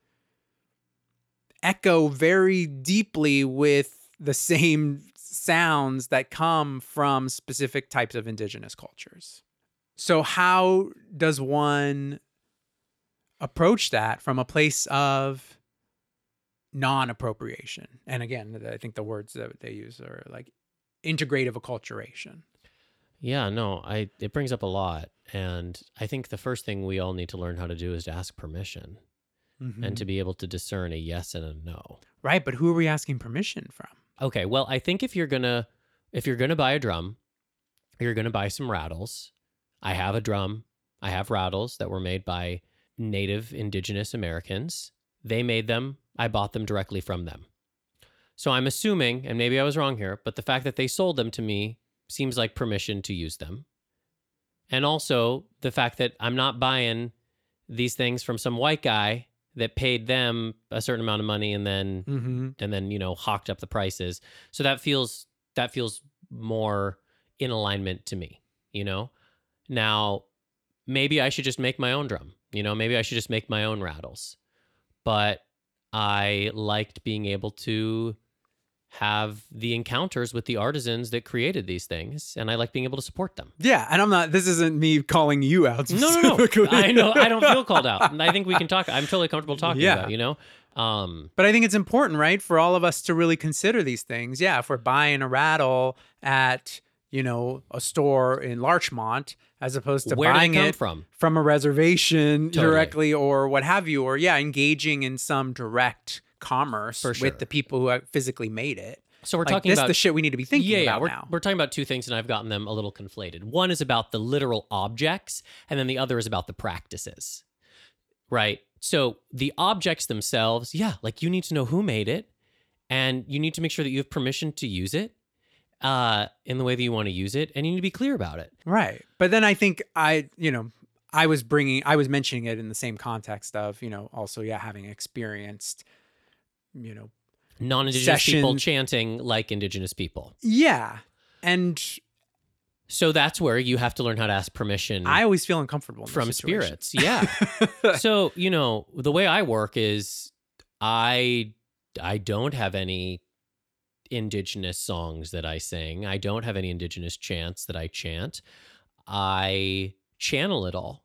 echo very deeply with the same sounds that come from specific types of indigenous cultures. So how does one approach that from a place of non-appropriation? And again i think the words that they use are like integrative acculturation. Yeah, no, I it brings up a lot, and I think the first thing we all need to learn how to do is to ask permission and to mm-hmm. be able to discern a yes and a no. right but who are we asking permission from Okay, well, I think if you're gonna if you're gonna buy a drum, you're gonna buy some rattles. I have a drum. I have rattles that were made by native indigenous Americans. They made them. I bought them directly from them. So I'm assuming, and maybe I was wrong here, but the fact that they sold them to me seems like permission to use them. And also the fact that I'm not buying these things from some white guy that paid them a certain amount of money and then mm-hmm. and then you know hawked up the prices so that feels that feels more in alignment to me you know? Now, maybe I should just make my own drum. You know, maybe I should just make my own rattles. But I liked being able to have the encounters with the artisans that created these things and I like being able to support them. Yeah, and I'm not this isn't me calling you out. No, no, no. I know I don't feel called out. And I think we can talk I'm totally comfortable talking Yeah. about, you know? Um But I think it's important, right, for all of us to really consider these things. Yeah, if we're buying a rattle at, you know, a store in Larchmont as opposed to where did it buying it from? from a reservation Totally. directly or what have you, or yeah, engaging in some direct commerce sure. with the people who physically made it. So we're like, talking this about the shit we need to be thinking yeah, yeah. about We're, now. we're talking about two things, and I've gotten them a little conflated. One is about the literal objects, and then the other is about the practices. Right. So the objects themselves, yeah, like you need to know who made it, and you need to make sure that you have permission to use it uh, in the way that you want to use it, and you need to be clear about it. Right. But then I think I, you know, I was bringing, I was mentioning it in the same context of, you know, also, yeah, having experienced, you know, Non-indigenous people chanting like indigenous people. yeah. And So that's where you have to learn how to ask permission. I always feel uncomfortable from spirits. Yeah. so, you know, the way I work is I I don't have any indigenous songs that I sing. I don't have any indigenous chants that I chant. I channel it all.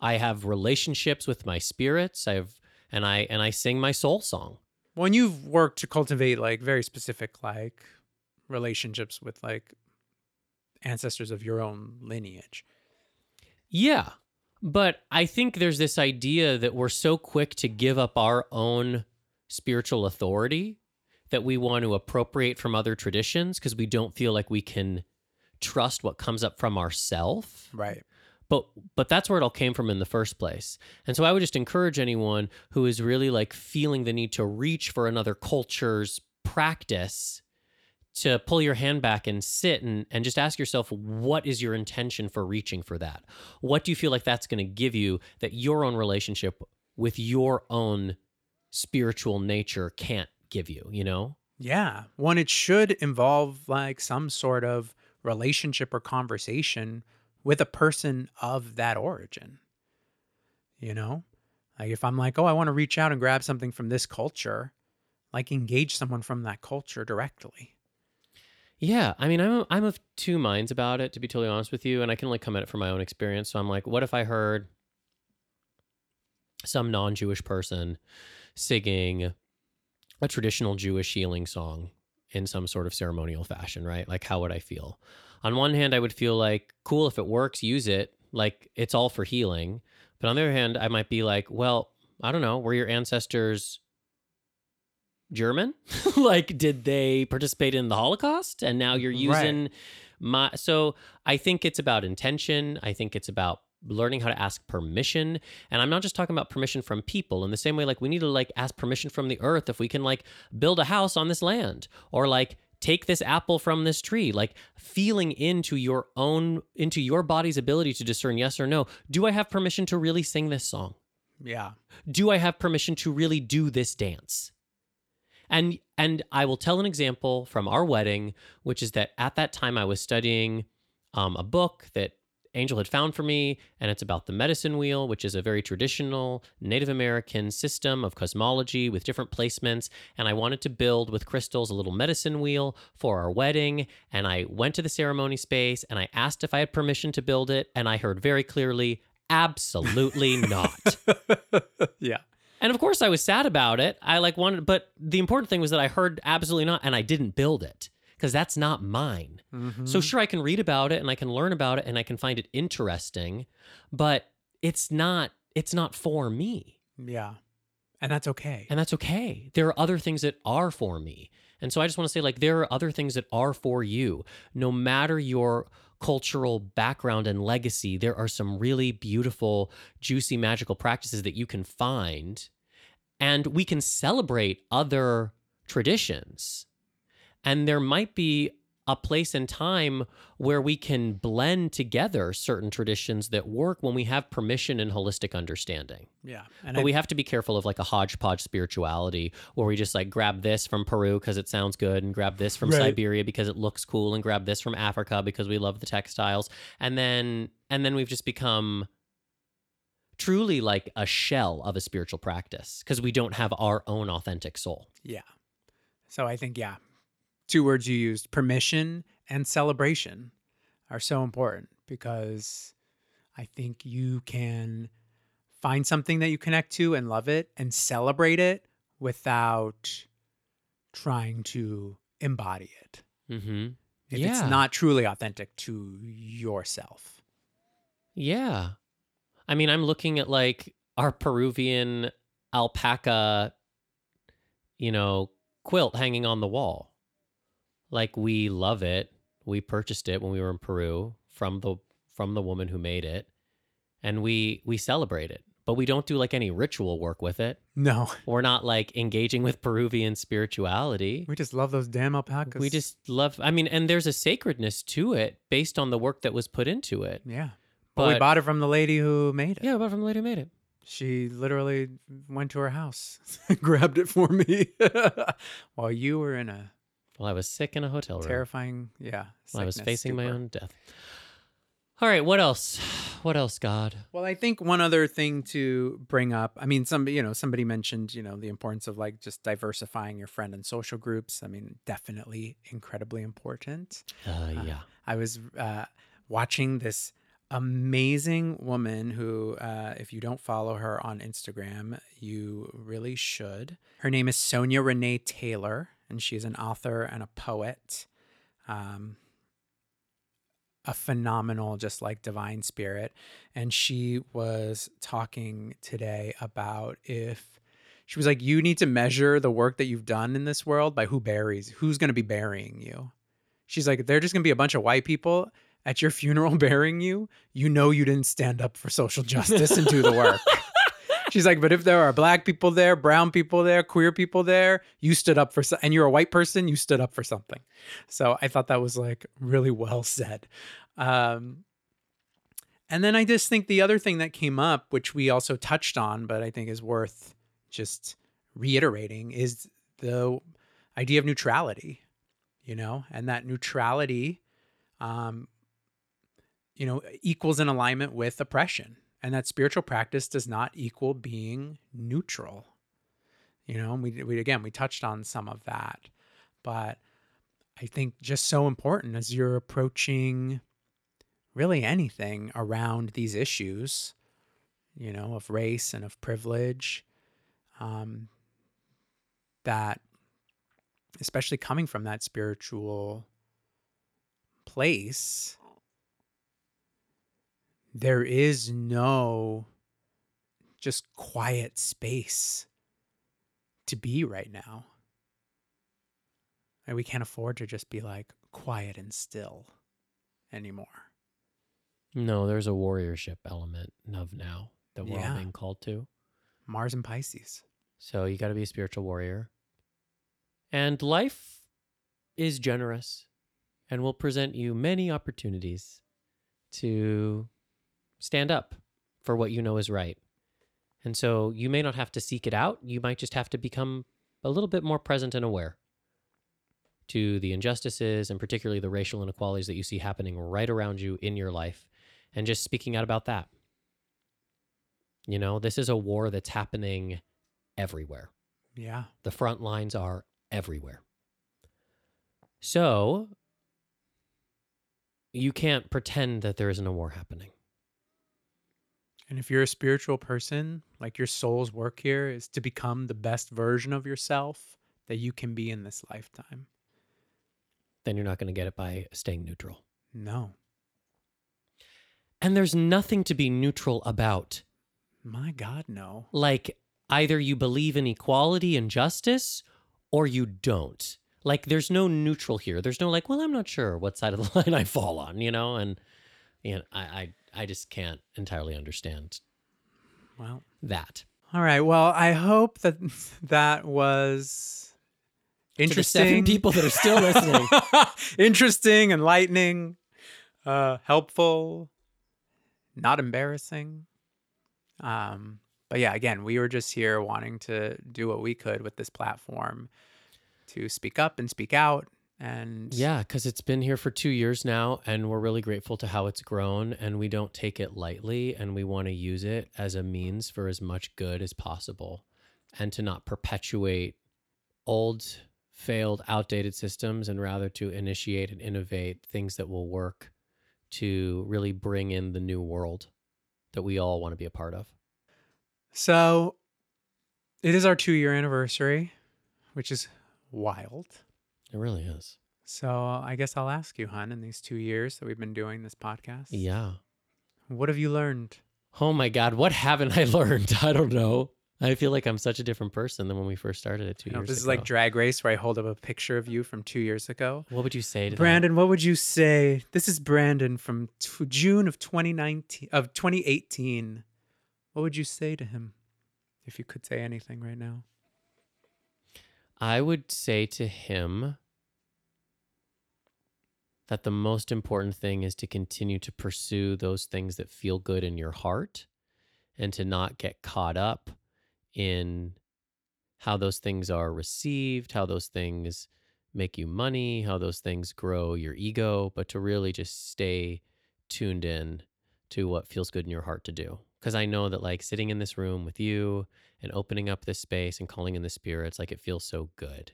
I have relationships with my spirits. I have and I and I sing my soul song. When you've worked to cultivate like very specific like relationships with like ancestors of your own lineage. Yeah. But I think there's this idea that we're so quick to give up our own spiritual authority that we want to appropriate from other traditions because we don't feel like we can trust what comes up from ourself. Right. But but that's where it all came from in the first place. And so I would just encourage anyone who is really like feeling the need to reach for another culture's practice to pull your hand back and sit and, and just ask yourself what is your intention for reaching for that what do you feel like that's going to give you that your own relationship with your own spiritual nature can't give you you know Yeah. One, it should involve like some sort of relationship or conversation with a person of that origin. You know? Like if I'm like, oh, I want to reach out and grab something from this culture, like engage someone from that culture directly. yeah i mean i'm i'm of two minds about it to be totally honest with you and i can only come at it from my own experience so i'm like what if i heard some non-jewish person singing a traditional jewish healing song in some sort of ceremonial fashion right? Like how would i feel? On one hand i would feel like cool if it works use it. Like it's all for healing. But on the other hand i might be like well i don't know. Were your ancestors german? Like did they participate in the holocaust? And now you're mm-hmm. Right. using my so i think it's about intention. I think it's about learning how to ask permission and i'm not just talking about permission from people in the same way like we need to like ask permission from the earth if we can like build a house on this land or like take this apple from this tree like feeling into your own into your body's ability to discern yes or no do i have permission to really sing this song Yeah. do I have permission to really do this dance? And and I will tell an example from our wedding, which is that at that time I was studying um, a book that Angel had found for me, and it's about the medicine wheel, which is a very traditional Native American system of cosmology with different placements. And I wanted to build with crystals a little medicine wheel for our wedding. And I went to the ceremony space and I asked if I had permission to build it, and I heard very clearly, absolutely not. yeah. And of course, I was sad about it. I like wanted, but the important thing was that I heard absolutely not, and I didn't build it because that's not mine. Mm-hmm. So sure, I can read about it and I can learn about it and I can find it interesting, but it's not. It's not for me, yeah. And that's okay. and that's okay. There are other things that are for me, and so I just want to say, like, there are other things that are for you, no matter your cultural background and legacy. There are some really beautiful, juicy, magical practices that you can find and we can celebrate other traditions. And there might be a place and time where we can blend together certain traditions that work when we have permission and holistic understanding. Yeah. And But I, we have to be careful of like a hodgepodge spirituality where we just like grab this from Peru because it sounds good and grab this from Right. Siberia because it looks cool and grab this from Africa because we love the textiles. And then and then we've just become truly like a shell of a spiritual practice because we don't have our own authentic soul. yeah. So I think, yeah, two words you used permission and celebration are so important because I think you can find something that you connect to and love it and celebrate it without trying to embody it. Mm-hmm. If Yeah. it's not truly authentic to yourself. Yeah. I mean, I'm looking at like our Peruvian alpaca, you know, quilt hanging on the wall. Like we love it. We purchased it when we were in Peru from the from the woman who made it. And we we celebrate it. But we don't do like any ritual work with it. No, We're not like engaging with Peruvian spirituality. we just love those damn alpacas. We just love I mean, and there's a sacredness to it based on the work that was put into it. yeah. But, we bought it from the lady who made it. Yeah, but from the lady who made it. She literally went to her house, grabbed it for me while you were in a Well, I was sick in a hotel room. terrifying, yeah. Well, I was facing my own death. All right, what else? What else, God? Well, I think one other thing to bring up, I mean, some, you know, somebody mentioned, you know, the importance of like just diversifying your friend and social groups. I mean, definitely incredibly important. Uh, yeah. I was uh, watching this amazing woman who, uh, if you don't follow her on Instagram, you really should. Her name is Sonya Renee Taylor, and she's an author and a poet. Um, a phenomenal, just like divine spirit. And she was talking today about if she was like, you need to measure the work that you've done in this world by who buries, who's going to be burying you. She's like, they're just going to be a bunch of white people at your funeral burying you. You know, you didn't stand up for social justice and do the work. She's like, but if there are black people there, brown people there, queer people there, you stood up for, so- and you're a white person, you stood up for something. So I thought that was like really well said. Um, and then I just think the other thing that came up, which we also touched on, but I think is worth just reiterating, is the idea of neutrality, you know, and that neutrality, um, you know, equals in alignment with oppression, and that spiritual practice does not equal being neutral. You know, and we, we again we touched on some of that, but I think just so important as you're approaching really anything around these issues, you know, of race and of privilege, um, that especially coming from that spiritual place, there is no just quiet space to be right now. And we can't afford to just be like quiet and still anymore. No, there's a warriorship element of now that we're Yeah. all being called to. Mars and Pisces. So you got to be a spiritual warrior. And life is generous and will present you many opportunities to stand up for what you know is right. And so you may not have to seek it out. You might just have to become a little bit more present and aware to the injustices and particularly the racial inequalities that you see happening right around you in your life and just speaking out about that. You know, this is a war that's happening everywhere. Yeah. The front lines are everywhere. So you can't pretend that there isn't a war happening. And if you're a spiritual person, like your soul's work here is to become the best version of yourself that you can be in this lifetime. Then you're not going to get it by staying neutral. No. And there's nothing to be neutral about. My God, no. Like either you believe in equality and justice or you don't. Like there's no neutral here. There's no like, well, I'm not sure what side of the line I fall on, you know? And know, I I, I just can't entirely understand Well, that. all right. Well, I hope that that was interesting seven people that are still listening. interesting, enlightening, uh, helpful, not embarrassing. Um, but yeah, again, we were just here wanting to do what we could with this platform to speak up and speak out. And Yeah, because it's been here for two years now, and we're really grateful to how it's grown, and we don't take it lightly, and we want to use it as a means for as much good as possible, and to not perpetuate old, failed, outdated systems, and rather to initiate and innovate things that will work to really bring in the new world that we all want to be a part of. so it is our two year anniversary, which is wild. It really is. So uh, I guess I'll ask you, hun, in these two years that we've been doing this podcast, Yeah. what have you learned? Oh my God, what haven't I learned? I don't know. I feel like I'm such a different person than when we first started it two know, years this is like Drag Race, where I hold up a picture of you from two years ago. what would you say to that? Brandon, what would you say? This is Brandon from t- June of 2019 of 2018. What would you say to him if you could say anything right now? I would say to him that the most important thing is to continue to pursue those things that feel good in your heart and to not get caught up in how those things are received, how those things make you money, how those things grow your ego, but to really just stay tuned in to what feels good in your heart to do. Because I know that, like, sitting in this room with you and opening up this space and calling in the spirits, like, it feels so good.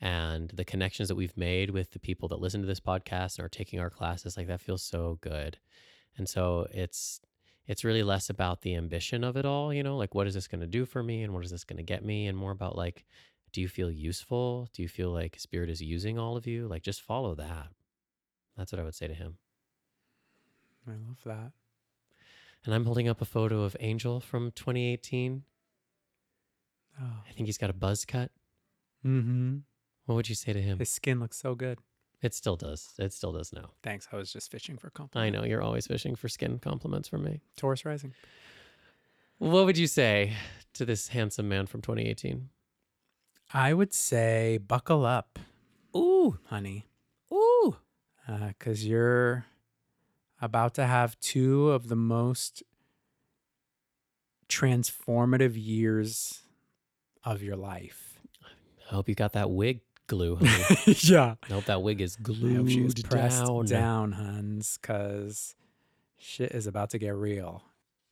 And the connections that we've made with the people that listen to this podcast and are taking our classes, like, that feels so good. And so it's, it's really less about the ambition of it all, you know, like what is this going to do for me and what is this going to get me, and more about like, do you feel useful? Do you feel like spirit is using all of you? Like, just follow that. That's what I would say to him. I love that. And I'm holding up a photo of Angel from 2018. Oh. I think he's got a buzz cut. Mm-hmm. What would you say to him? His skin looks so good. It still does. It still does now. Thanks. I was just fishing for compliments. I know you're always fishing for skin compliments from me. Taurus rising. What would you say to this handsome man from 2018? I would say buckle up, Ooh, honey, ooh. because you're about to have two of the most transformative years of your life. I hope you got that wig glue, honey. yeah. I hope that wig is glued hope she is pressed down. down, Huns, because shit is about to get real.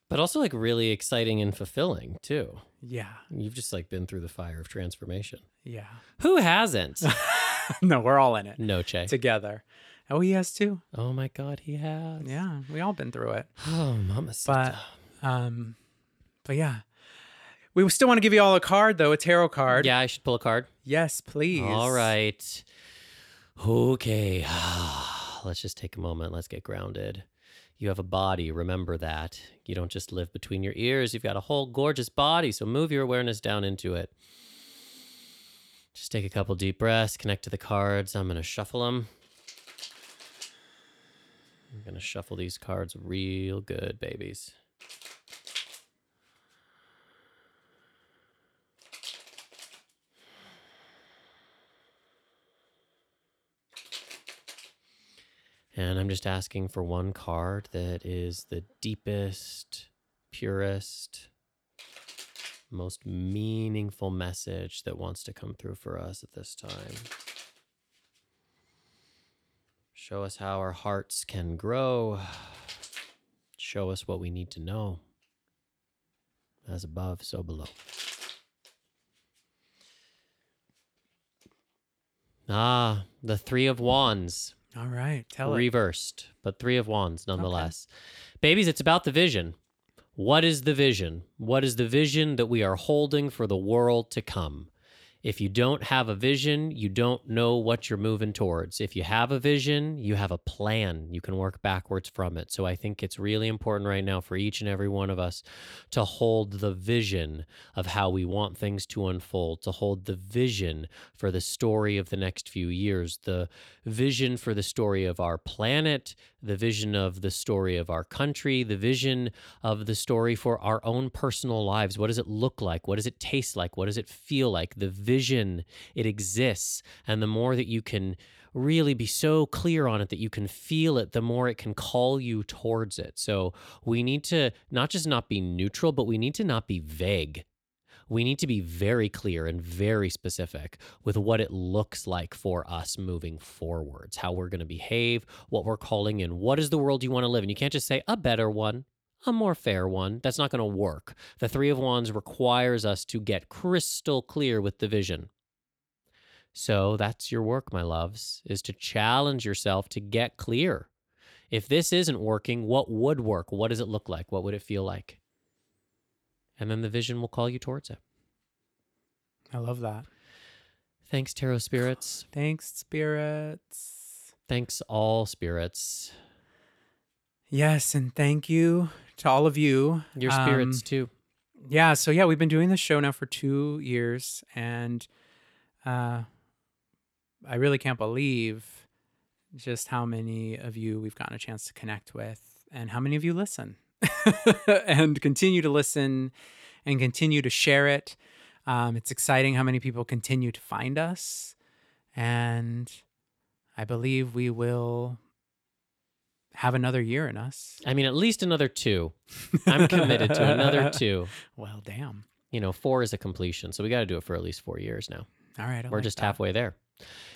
But also like really exciting and fulfilling too. Yeah. You've just like been through the fire of transformation. Yeah. Who hasn't? no, we're all in it no, Che. together. Oh, he has too. Oh my God, he has. Yeah, we all been through it. Oh, Mama. But um, but yeah, we still want to give you all a card though, a tarot card. Yeah, I should pull a card. Yes, please. All right. Okay. Let's just take a moment. Let's get grounded. You have a body. Remember that. You don't just live between your ears. You've got a whole gorgeous body. So move your awareness down into it. Just take a couple deep breaths. Connect to the cards. I'm going to shuffle them. I'm going to shuffle these cards real good, babies. And I'm just asking for one card that is the deepest, purest, most meaningful message that wants to come through for us at this time. Show us how our hearts can grow. Show us what we need to know. As above, so below. Ah, the Three of Wands All right, tell it. reversed, but three of wands nonetheless. Babies, it's about the vision. What is the vision? What is the vision that we are holding for the world to come? If you don't have a vision, you don't know what you're moving towards. If you have a vision, you have a plan. You can work backwards from it. So I think it's really important right now for each and every one of us to hold the vision of how we want things to unfold, to hold the vision for the story of the next few years, the vision for the story of our planet, the vision of the story of our country, the vision of the story for our own personal lives. What does it look like? What does it taste like? What does it feel like? The vision, it exists. And the more that you can really be so clear on it that you can feel it, the more it can call you towards it. So we need to not just not be neutral, but we need to not be vague we need to be very clear and very specific with what it looks like for us moving forwards, how we're going to behave, what we're calling in. What is the world you want to live in? You can't just say a better one, a more fair one. That's not going to work. The Three of Wands requires us to get crystal clear with the vision. So that's your work, my loves, is to challenge yourself to get clear. If this isn't working, what would work? What does it look like? What would it feel like? And then the vision will call you towards it. I love that. Thanks, Tarot Spirits. Thanks, Spirits. Thanks, all spirits. Yes, and thank you to all of you. Your spirits, Um, too. Yeah, so yeah, we've been doing this show now for two years, and uh, I really can't believe just how many of you we've gotten a chance to connect with, and how many of you listen and continue to listen and continue to share it. Um, it's exciting how many people continue to find us, and I believe we will have another year in us. I mean, at least another two. I'm committed to another two. Well, damn. You know, four is a completion. So we got to do it for at least four years now. All right, We're like just that. halfway there.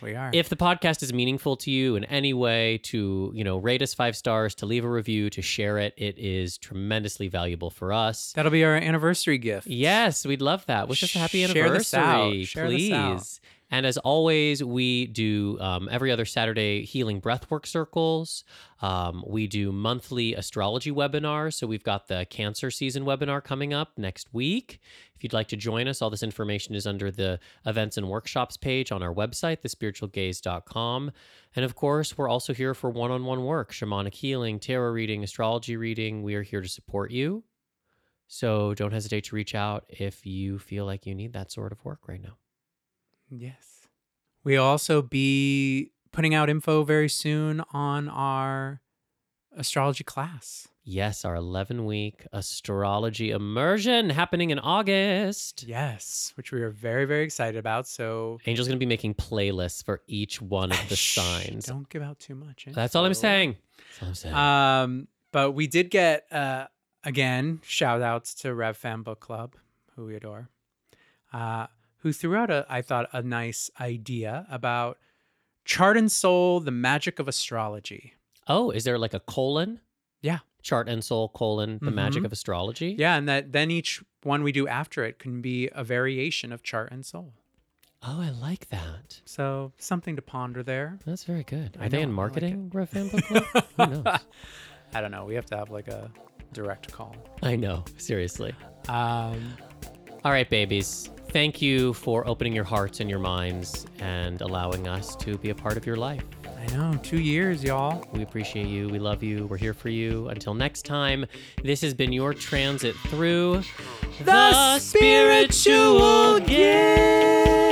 We are. If the podcast is meaningful to you in any way, to, you know, rate us five stars, to leave a review, to share it, it is tremendously valuable for us. That'll be our anniversary gift. Yes, we'd love that. Wish us a happy Share this out. anniversary, Share this out. And as always, we do um, every other Saturday healing breathwork circles. Um, we do monthly astrology webinars. So we've got the Cancer season webinar coming up next week. If you'd like to join us, all this information is under the events and workshops page on our website, thespiritualgayz.com. And of course, we're also here for one on one work shamanic healing, tarot reading, astrology reading. We are here to support you. So don't hesitate to reach out if you feel like you need that sort of work right now. Yes. We'll also be putting out info very soon on our astrology class. Yes, our 11 week astrology immersion happening in August. Yes, which we are very, very excited about. So Angel's going to be making playlists for each one of the Shh, signs. Don't give out too much. That's all I'm saying. That's all I'm saying. Um, but we did get uh again shout outs to Rev Fan Book Club, who we adore, uh, who threw out a I thought a nice idea about chart and soul, the magic of astrology. oh, is there like a colon? Yeah. Chart and soul colon, the magic Mhm. of astrology? Yeah, and that then each one we do after it can be a variation of chart and soul. Oh, I like that. So something to ponder there. That's very good. Are I they know, in like marketing, Rev Fan Book Club? Who knows? I don't know. We have to have like a direct call. I know, seriously. Um, All right, babies. Thank you for opening your hearts and your minds and allowing us to be a part of your life. I know, two years, y'all. We appreciate you. We love you. We're here for you. Until next time, this has been your transit through The spiritual Gayz.